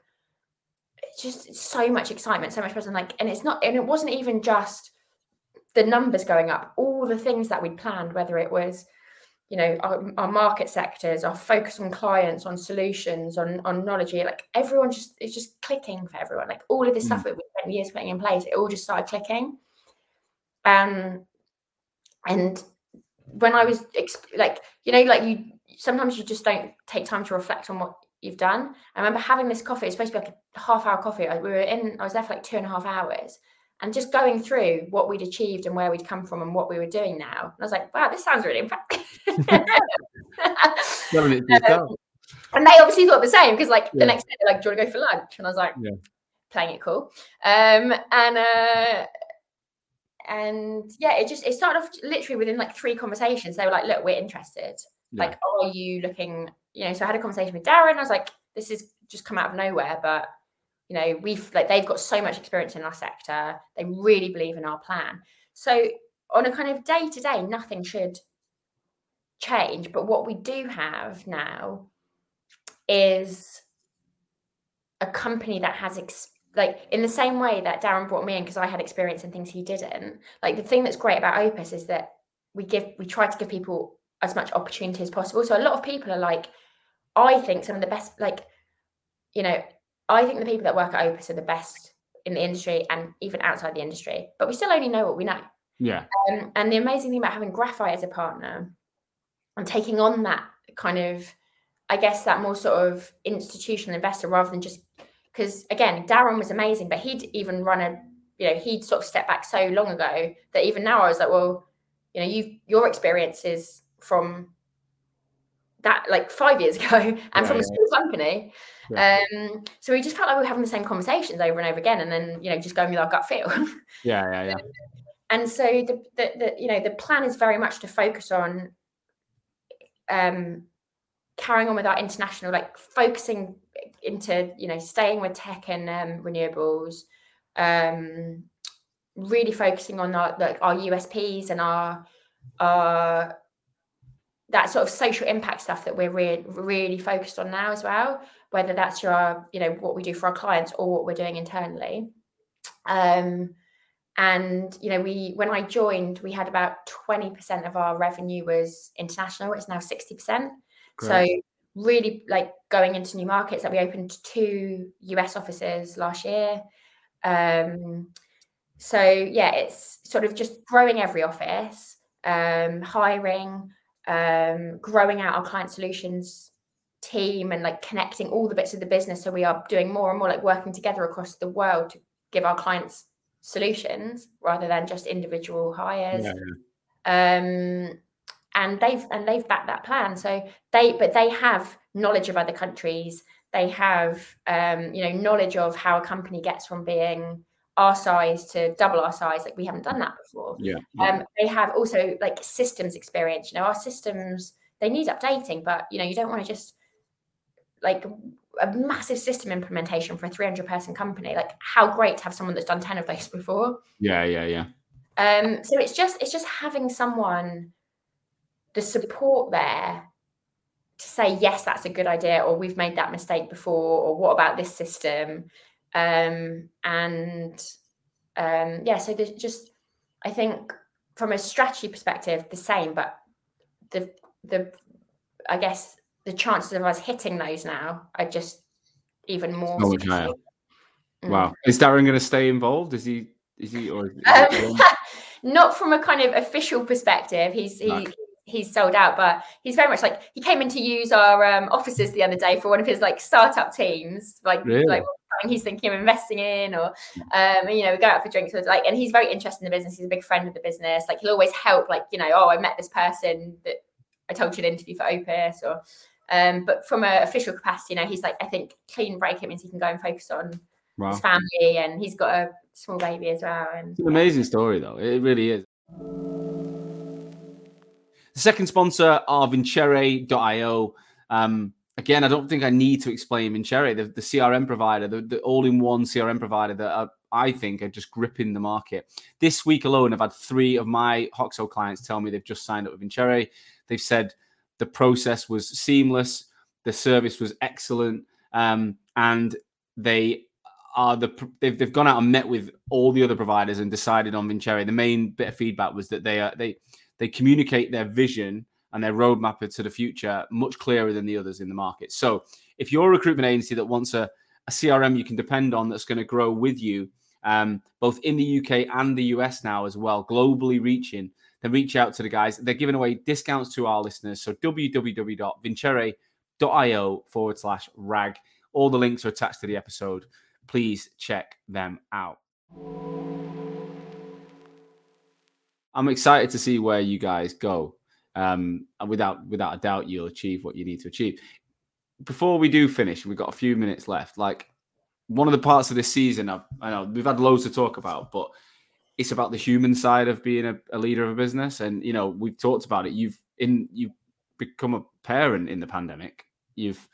it's just so much excitement, so much and like, and it's not, and it wasn't even just the numbers going up. All the things that we'd planned, whether it was, you know, our, our market sectors, our focus on clients, on solutions, on on knowledge, like everyone just it's just clicking for everyone. Like all of this mm. stuff that we spent years putting in place, it all just started clicking. Um, and when I was like, you know, like you sometimes you just don't take time to reflect on what you've done. I remember having this coffee, it's supposed to be like a half hour coffee. We were in, I was there for like two and a half hours and just going through what we'd achieved and where we'd come from and what we were doing now. And I was like, wow, this sounds really impressive. um, and they obviously thought the same because like yeah. the next day they're like, do you want to go for lunch? And I was like, yeah. playing it cool. Um, and uh, and yeah, it just it started off literally within like three conversations. They were like, "Look, we're interested. Yeah. Like, are you looking?" You know, so I had a conversation with Darren. I was like, "This is just come out of nowhere, but you know, we've like they've got so much experience in our sector. They really believe in our plan. So on a kind of day to day, nothing should change. But what we do have now is a company that has ex- like in the same way that Darren brought me in because I had experience in things he didn't. Like the thing that's great about Opus is that we give we try to give people as much opportunity as possible. So a lot of people are like, I think some of the best, like, you know, I think the people that work at Opus are the best in the industry and even outside the industry. But we still only know what we know. Yeah. Um, and the amazing thing about having Graphite as a partner and taking on that kind of, I guess, that more sort of institutional investor rather than just because again, Darren was amazing, but he'd even run a, you know, he'd sort of stepped back so long ago that even now I was like, well, you know, you your experience is from that like five years ago and right, from a small company. Yeah. Um, so we just felt like we were having the same conversations over and over again, and then you know just going with our gut feel. yeah, yeah, yeah. and so the, the, the you know the plan is very much to focus on um carrying on with our international like focusing into you know staying with tech and um, renewables um really focusing on our like our usps and our our that sort of social impact stuff that we're re- really focused on now as well whether that's your you know what we do for our clients or what we're doing internally. Um and you know we when i joined we had about 20% of our revenue was international. It's now 60% so really like going into new markets that we opened two US offices last year. Um, so yeah, it's sort of just growing every office, um, hiring, um, growing out our client solutions team and like connecting all the bits of the business. So we are doing more and more like working together across the world to give our clients solutions rather than just individual hires. Yeah, yeah. Um, and they've and they've backed that plan. So they but they have knowledge of other countries. They have um, you know knowledge of how a company gets from being our size to double our size. Like we haven't done that before. Yeah. Um, they have also like systems experience. You know, our systems they need updating, but you know you don't want to just like a massive system implementation for a 300 person company like how great to have someone that's done 10 of those before yeah yeah yeah um so it's just it's just having someone the support there to say yes that's a good idea or we've made that mistake before or what about this system um, and um, yeah so there's just i think from a strategy perspective the same but the the i guess the chances of us hitting those now are just even more mm. wow is darren going to stay involved is he is he or is, um, not from a kind of official perspective. He's he, no. He's sold out, but he's very much like he came in to use our um, offices the other day for one of his like startup teams, like really? like he's thinking of investing in, or um, you know, we go out for drinks with like, and he's very interested in the business. He's a big friend of the business. Like he'll always help, like you know, oh, I met this person that I told you to interview for Opus, or um, but from an official capacity, you know, he's like, I think clean break it means he can go and focus on wow. his family, and he's got a small baby as well. And it's an amazing story, though. It really is. The second sponsor are Vincere.io. Um, again, I don't think I need to explain Vincere, the, the CRM provider, the, the all-in-one CRM provider that are, I think are just gripping the market. This week alone, I've had three of my Hoxo clients tell me they've just signed up with Vincere. They've said the process was seamless, the service was excellent, um, and they are the they've, they've gone out and met with all the other providers and decided on Vincere. The main bit of feedback was that they are they they communicate their vision and their roadmap to the future much clearer than the others in the market. So if you're a recruitment agency that wants a, a CRM you can depend on that's going to grow with you, um, both in the UK and the US now as well, globally reaching, then reach out to the guys. They're giving away discounts to our listeners. So www.vincere.io forward slash rag. All the links are attached to the episode. Please check them out. I'm excited to see where you guys go. Um, without without a doubt, you'll achieve what you need to achieve. Before we do finish, we've got a few minutes left. Like one of the parts of this season, I've, I know we've had loads to talk about, but it's about the human side of being a, a, leader of a business. And you know, we've talked about it. You've in you've become a parent in the pandemic. You've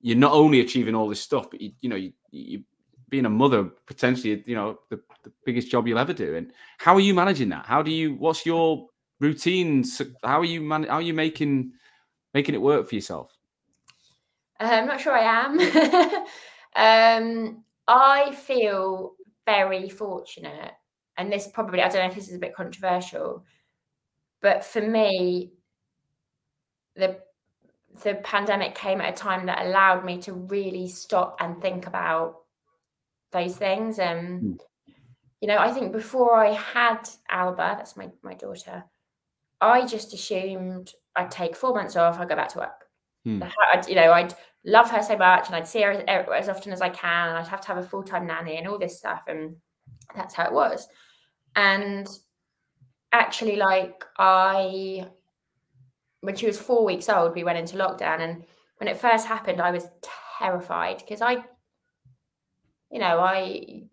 you're not only achieving all this stuff, but you, you know, you, you being a mother potentially, you know, the, the biggest job you'll ever do. And how are you managing that? How do you? What's your routine? How are you man? How are you making making it work for yourself? Uh, I'm not sure I am. um, I feel very fortunate and this probably I don't know if this is a bit controversial, but for me, the the pandemic came at a time that allowed me to really stop and think about those things. And mm. You know, I think before I had Alba, that's my my daughter, I just assumed I'd take four months off, I'd go back to work. Mm. I'd, you know, I'd love her so much, and I'd see her as, as often as I can, and I'd have to have a full time nanny and all this stuff, and that's how it was. And actually, like, I, when she was four weeks old, we went into lockdown. And when it first happened, I was terrified because I, you know, I,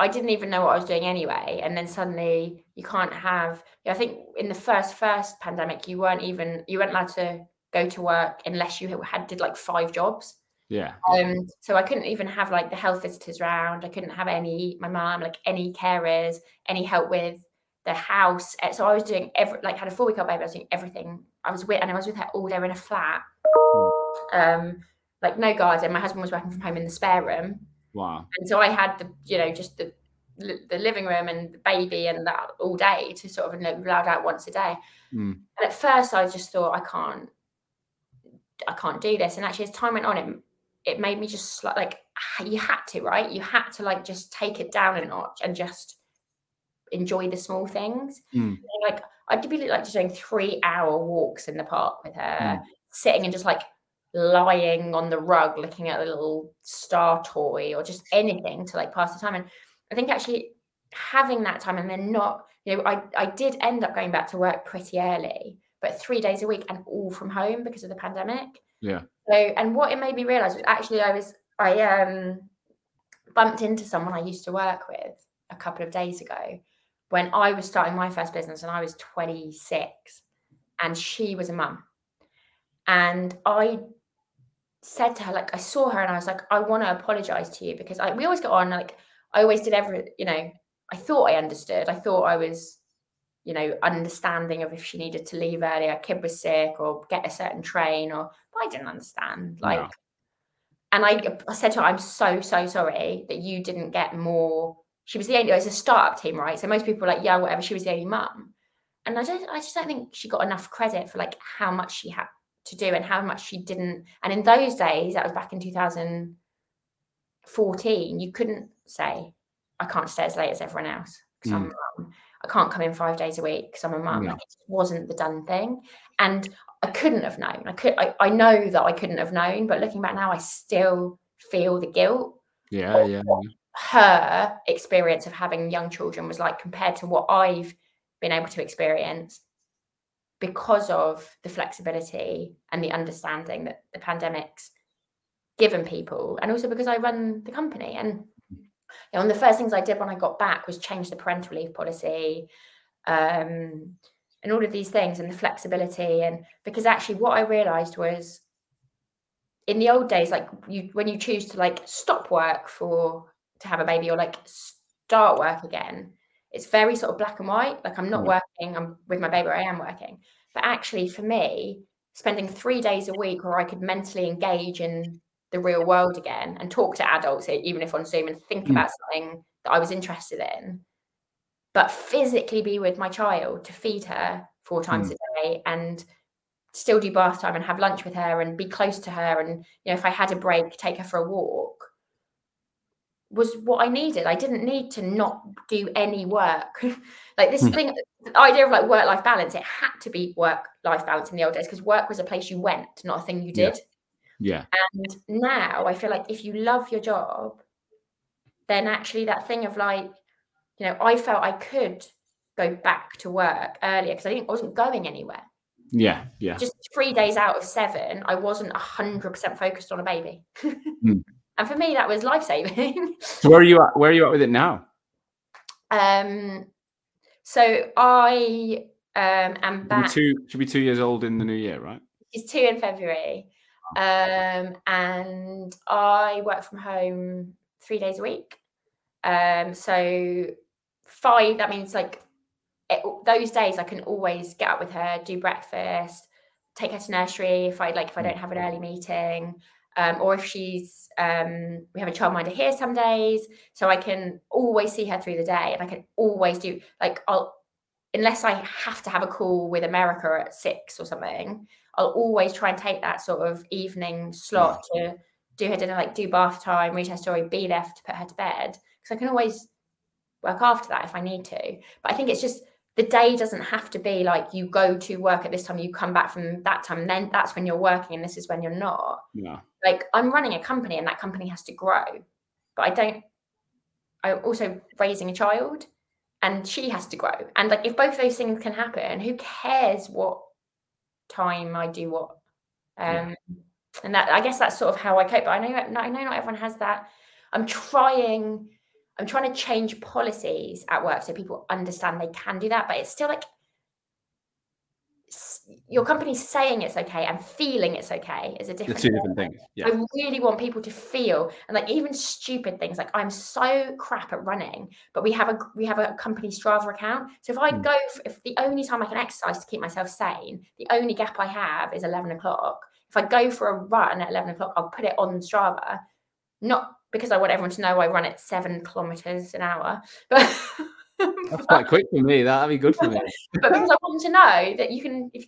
I didn't even know what I was doing anyway. And then suddenly you can't have, I think in the first, first pandemic, you weren't even, you weren't allowed to go to work unless you had did like five jobs. Yeah. Um, so I couldn't even have like the health visitors round. I couldn't have any my mom, like any carers, any help with the house. Eh, so I was doing every like had a four week old baby. I was doing everything. I was with and I was with her all day in a flat. Um, like no garden. My husband was working from home in the spare room. Wow. And so I had the you know just the the living room and the baby and that all day to sort of allowed out once a day. Mm. And at first I just thought I can't I can't do this. And actually as time went on, it it made me just like you had to right you had to like just take it down a notch and just enjoy the small things mm. like i'd be like just doing three hour walks in the park with her mm. sitting and just like lying on the rug looking at a little star toy or just anything to like pass the time. And i think actually having that time and then not you know i i did end up going back to work pretty early but three days a week and all from home because of the pandemic. Yeah. So, and what it made me realize was actually I was I um bumped into someone I used to work with a couple of days ago when I was starting my first business and I was 26 and she was a mum. And I said to her, like, I saw her and I was like, I want to apologize to you because I, we always got on, like, I always did every, you know, I thought I understood. I thought I was you know, understanding of if she needed to leave early, her kid was sick, or get a certain train, or I didn't understand. Like, and I, I said to her, I'm so so sorry that you didn't get more. She was the only. It was a startup team, right? So most people were like, yeah, whatever. She was the only mum, and I just, I just don't think she got enough credit for like how much she had to do and how much she didn't. And in those days, that was back in 2014. You couldn't say, I can't stay as late as everyone else because mm. I'm a mum. I can't come in five days a week because I'm a mum. Yeah. Like, it wasn't the done thing. And I couldn't have known. I could I, I know that I couldn't have known, but looking back now, I still feel the guilt. Yeah, yeah. Her experience of having young children was like compared to what I've been able to experience because of the flexibility and the understanding that the pandemic's given people, and also because I run the company. And you know, one of the first things I did when I got back was change the parental leave policy, um, and all of these things, and the flexibility. And because actually, what I realised was, in the old days, like you when you choose to like stop work for to have a baby or like start work again, it's very sort of black and white. Like I'm not working, I'm with my baby, or I am working. But actually, for me, spending three days a week where I could mentally engage in the real world again and talk to adults, even if on Zoom, and think Mm. about something that I was interested in, but physically be with my child to feed her four times a day and still do bath time and have lunch with her and be close to her and you know if I had a break, take her for a walk was what I needed. I didn't need to not do any work. like this Hmm. thing, the idea of like work life balance, it had to be work life balance in the old days because work was a place you went, not a thing you did. Yeah. And now I feel like if you love your job, then actually that thing of like, you know, I felt I could go back to work earlier because I didn't I wasn't going anywhere. Yeah. Yeah. Just three days out of seven, I wasn't hundred percent focused on a baby. Hmm. And for me, that was life saving. So where are you at? Where are you at with it now? um, so I um am Should be back. two should be two years old in the new year, right? She's two in February. Um, and I work from home three days a week. Um, so five, that means like it, those days I can always get up with her, do breakfast, take her to nursery if I like if I don't have an early meeting. Um, or if she's um, we have a childminder here some days, so I can always see her through the day, and I can always do like I'll unless I have to have a call with America at six or something, I'll always try and take that sort of evening slot to do her dinner, like do bath time, read her story, be there to put her to bed. Because I can always work after that if I need to. But I think it's just the day doesn't have to be like you go to work at this time, you come back from that time, and then that's when you're working, and this is when you're not. Yeah. Like I'm running a company and that company has to grow. But I don't I'm also raising a child and she has to grow. And like if both those things can happen, who cares what time I do what? Yeah. Um and that I guess that's sort of how I cope. But I know I know not everyone has that. I'm trying I'm trying to change policies at work so people understand they can do that, but it's still like your company's saying it's okay and feeling it's okay is a The different two thing. different things. Yeah. I really want people to feel and like even stupid things like I'm so crap at running, but we have a we have a company Strava account. So if I Mm. go if the only time I can exercise to keep myself sane, the only gap I have is eleven o'clock. If I go for a run at eleven o'clock, I'll put it on Strava, not because I want everyone to know I run at seven kilometers an hour, but That's quite quick for me. That'd be good for me. but because I want to know that you can if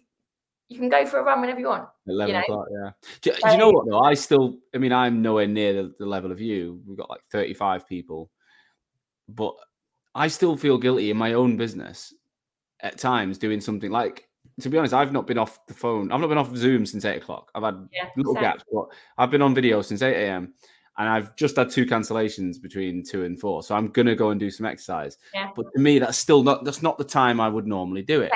you can go for a run whenever you want. Eleven know? o'clock. Yeah. Do, do you know what though? I still. I mean, I'm nowhere near the, the level of you. We've got like 35 people, but I still feel guilty in my own business at times doing something like. To be honest, I've not been off the phone. I've not been off Zoom since eight o'clock. I've had Yeah, little gaps, but I've been on video since 8 a.m. and I've just had two cancellations between two and four. So I'm gonna go and do some exercise. Yeah. But to me, that's still not that's not the time I would normally do it.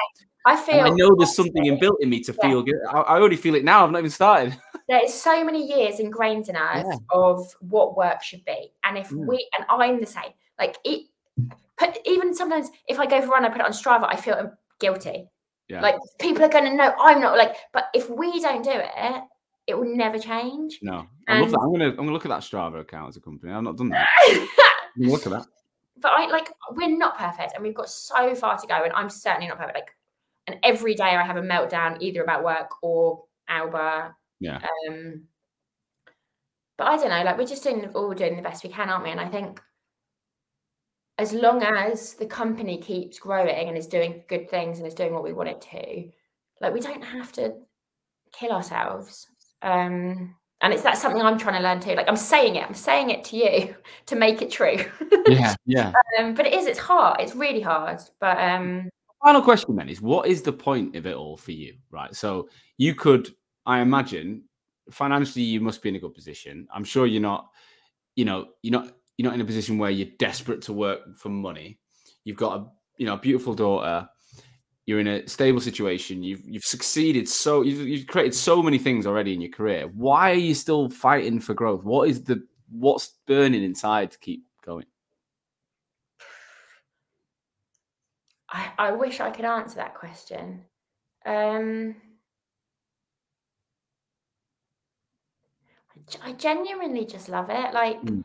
I And feel I know there's something inbuilt in me to Yeah. feel good. I, I already feel it now. I've not even started. there is so many years ingrained in us Yeah. of what work should be and if Mm. we and i'm the same like it but even sometimes if i go for a run i put it on strava i feel guilty Yeah. like people are going to know i'm not like but if we don't do it it will never change No, I love that. I'm gonna I'm gonna look at that Strava account as a company. I've not done that. Look at that. but I like we're not perfect and we've got so far to go and I'm certainly not perfect. Like and every day I have a meltdown either about work or Alba. Yeah. Um but I don't know, like we're just doing all doing the best we can, aren't we? And I think as long as the company keeps growing and is doing good things and is doing what we want it to, like we don't have to kill ourselves. Um and it's that's something I'm trying to learn too. Like I'm saying it, I'm saying it to you to make it true. yeah, yeah. Um, but it is, it's hard. It's really hard. But um final question then is what is the point of it all for you? Right. So you could, I imagine, financially you must be in a good position. I'm sure you're not, you know, you're not you're not in a position where you're desperate to work for money. You've got a you know a beautiful daughter you're in a stable situation. You've you've succeeded so you've, you've created so many things already in your career. Why are you still fighting for growth? What is the what's burning inside to keep going? I, I wish I could answer that question. Um, I genuinely just love it. Like, mm.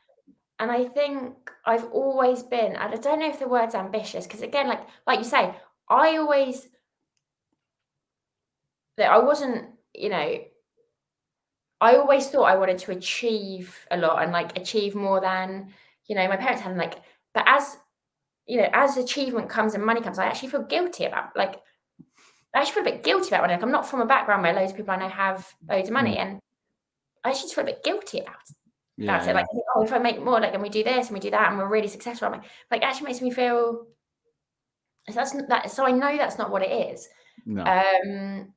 and I think I've always been. I don't know if the word's ambitious because again, like like you say, I always that I wasn't, you know, I always thought I wanted to achieve a lot and like achieve more than, you know, my parents had like, but as you know, as achievement comes and money comes, I actually feel guilty about like I actually feel a bit guilty about it. Like I'm not from a background where loads of people I know have loads of money, mm. and I actually just feel a bit guilty about. Yeah, That's it. Like, oh, if I make more, like, and we do this and we do that, and we're really successful, I'm like, like actually makes me feel so that's that. So I know that's not what it is. No. Um,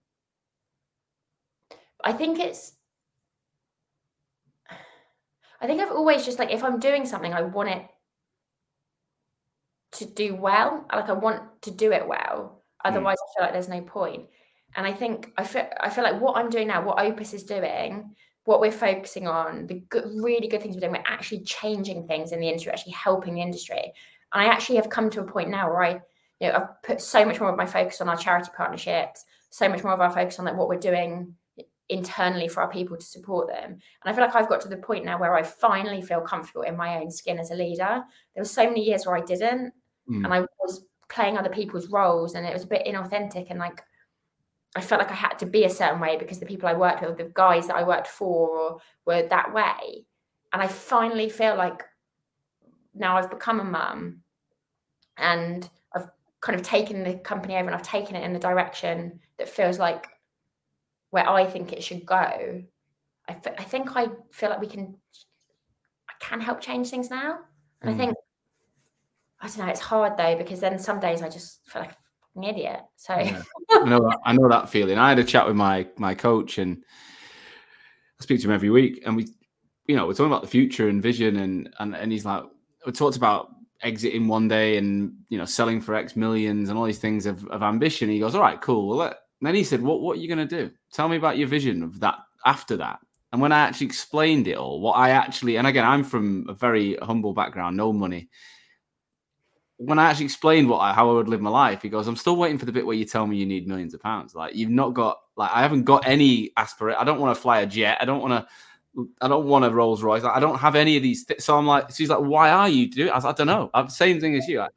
I think it's. I think I've always just like if I'm doing something, I want it to do well. Like I want to do it well. Mm. Otherwise, mm. I feel like there's no point. And I think I feel I feel like what I'm doing now, what Opus is doing, what we're focusing on, the good, really good things we're doing, we're actually changing things in the industry, actually helping the industry. And I actually have come to a point now where I you know, I've put so much more of my focus on our charity partnerships, so much more of our focus on like what we're doing internally for our people to support them. And I feel like I've got to the point now where I finally feel comfortable in my own skin as a leader. There were so many years where I didn't, mm. and I was playing other people's roles, and it was a bit inauthentic and like I felt like I had to be a certain way because the people I worked with, the guys that I worked for, were that way. And I finally feel like now I've become a mum and kind of taken the company over and I've taken it in the direction that feels like where I think it should go. I, f- I think I feel like we can, I can help change things now. And mm. I think, I don't know, it's hard though, because then some days I just feel like an idiot. So yeah. I know that, I know that feeling. I had a chat with my my coach and I speak to him every week and we, you know, we're talking about the future and vision and, and, and he's like, we talked about exiting one day and you know selling for X millions and all these things of, of ambition. He goes, all right, cool. Well, then he said, what what are you going to do? Tell me about your vision of that after that. And when I actually explained it all, what I actually, and again, I'm from a very humble background, no money. When I actually explained what I, how I would live my life, he goes, "I'm still waiting for the bit where you tell me you need millions of pounds. Like you've not got, like I haven't got any aspirate. I don't want to fly a jet. I don't want to I don't want a Rolls Royce. I don't have any of these. Th- so I'm like, she's like, why are you doing? I, I don't know. I'm same thing as you. Like,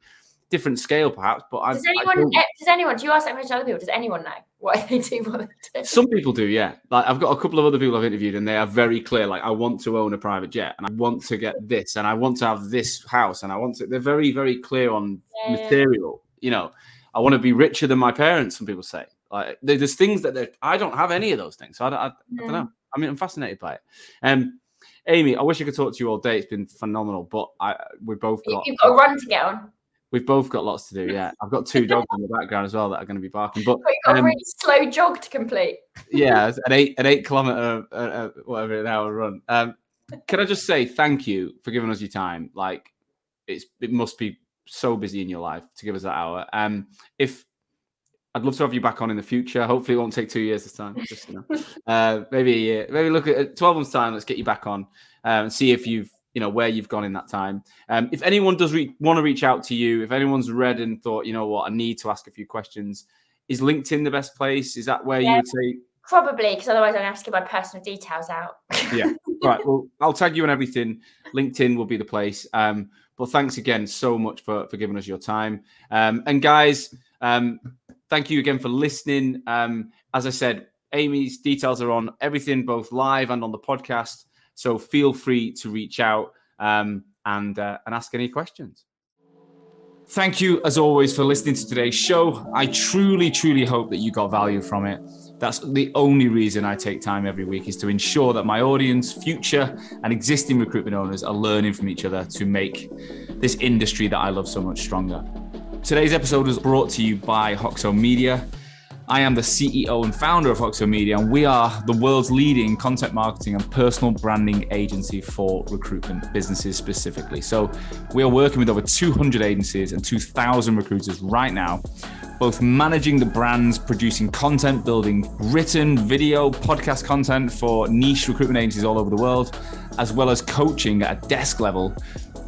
different scale perhaps, but does anyone? Eh, does anyone? Do you ask that question to other people? Does anyone know what they do? What they do? Some people do. Yeah. Like I've got a couple of other people I've interviewed, and they are very clear. Like I want to own a private jet, and I want to get this, and I want to have this house, and I want to. They're very, very clear on yeah, material. You know, I want to be richer than my parents. Some people say. Like there's things that I don't have any of those things, so I, I, I don't know. I mean, I'm fascinated by it. Um, Amy, I wish I could talk to you all day. It's been phenomenal, but I we both got you've got a run to get on. We've both got lots to do. Yeah, I've got two dogs in the background as well that are going to be barking. But you've got um, a really slow jog to complete. yeah, an eight an eight kilometer uh, uh, whatever an hour run. Um, can I just say thank you for giving us your time? Like, it's it must be so busy in your life to give us that hour. Um, if I'd love to have you back on in the future. Hopefully, it won't take two years this time. Just you know, uh, maybe a year. Maybe look at twelve months time. Let's get you back on um, and see if you've you know where you've gone in that time. Um, if anyone does re- want to reach out to you, if anyone's read and thought, you know what, I need to ask a few questions, is LinkedIn the best place? Is that where yeah, you would say? Probably, because otherwise I'm going to have to give my personal details out. yeah. Right. Well, I'll tag you on everything. LinkedIn will be the place. Um, but thanks again so much for for giving us your time. Um, and guys, um, thank you again for listening. Um, as I said, Amy's details are on everything, both live and on the podcast. So feel free to reach out um, and uh, and ask any questions. Thank you, as always, for listening to today's show. I truly, truly hope that you got value from it. That's the only reason I take time every week is to ensure that my audience, future and existing recruitment owners are learning from each other to make this industry that I love so much stronger. Today's episode is brought to you by Hoxo Media. I am the CEO and founder of Hoxo Media, and we are the world's leading content marketing and personal branding agency for recruitment businesses specifically. So, we are working with over 200 agencies and 2,000 recruiters right now, both managing the brands, producing content, building written, video, podcast content for niche recruitment agencies all over the world, as well as coaching at a desk level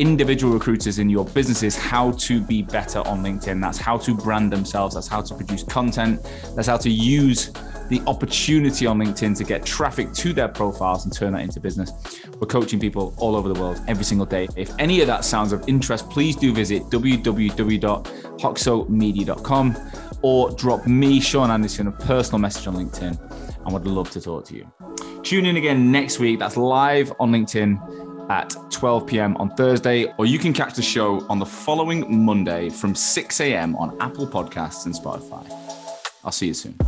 individual recruiters in your businesses how to be better on LinkedIn. That's how to brand themselves. That's how to produce content. That's how to use the opportunity on LinkedIn to get traffic to their profiles and turn that into business. We're coaching people all over the world every single day. If any of that sounds of interest, please do visit www.hoxomedia.com or drop me, Sean Anderson, a personal message on LinkedIn. I would love to talk to you. Tune in again next week. That's live on LinkedIn at 12 p.m. on Thursday, or you can catch the show on the following Monday from 6 a.m. on Apple Podcasts and Spotify. I'll see you soon.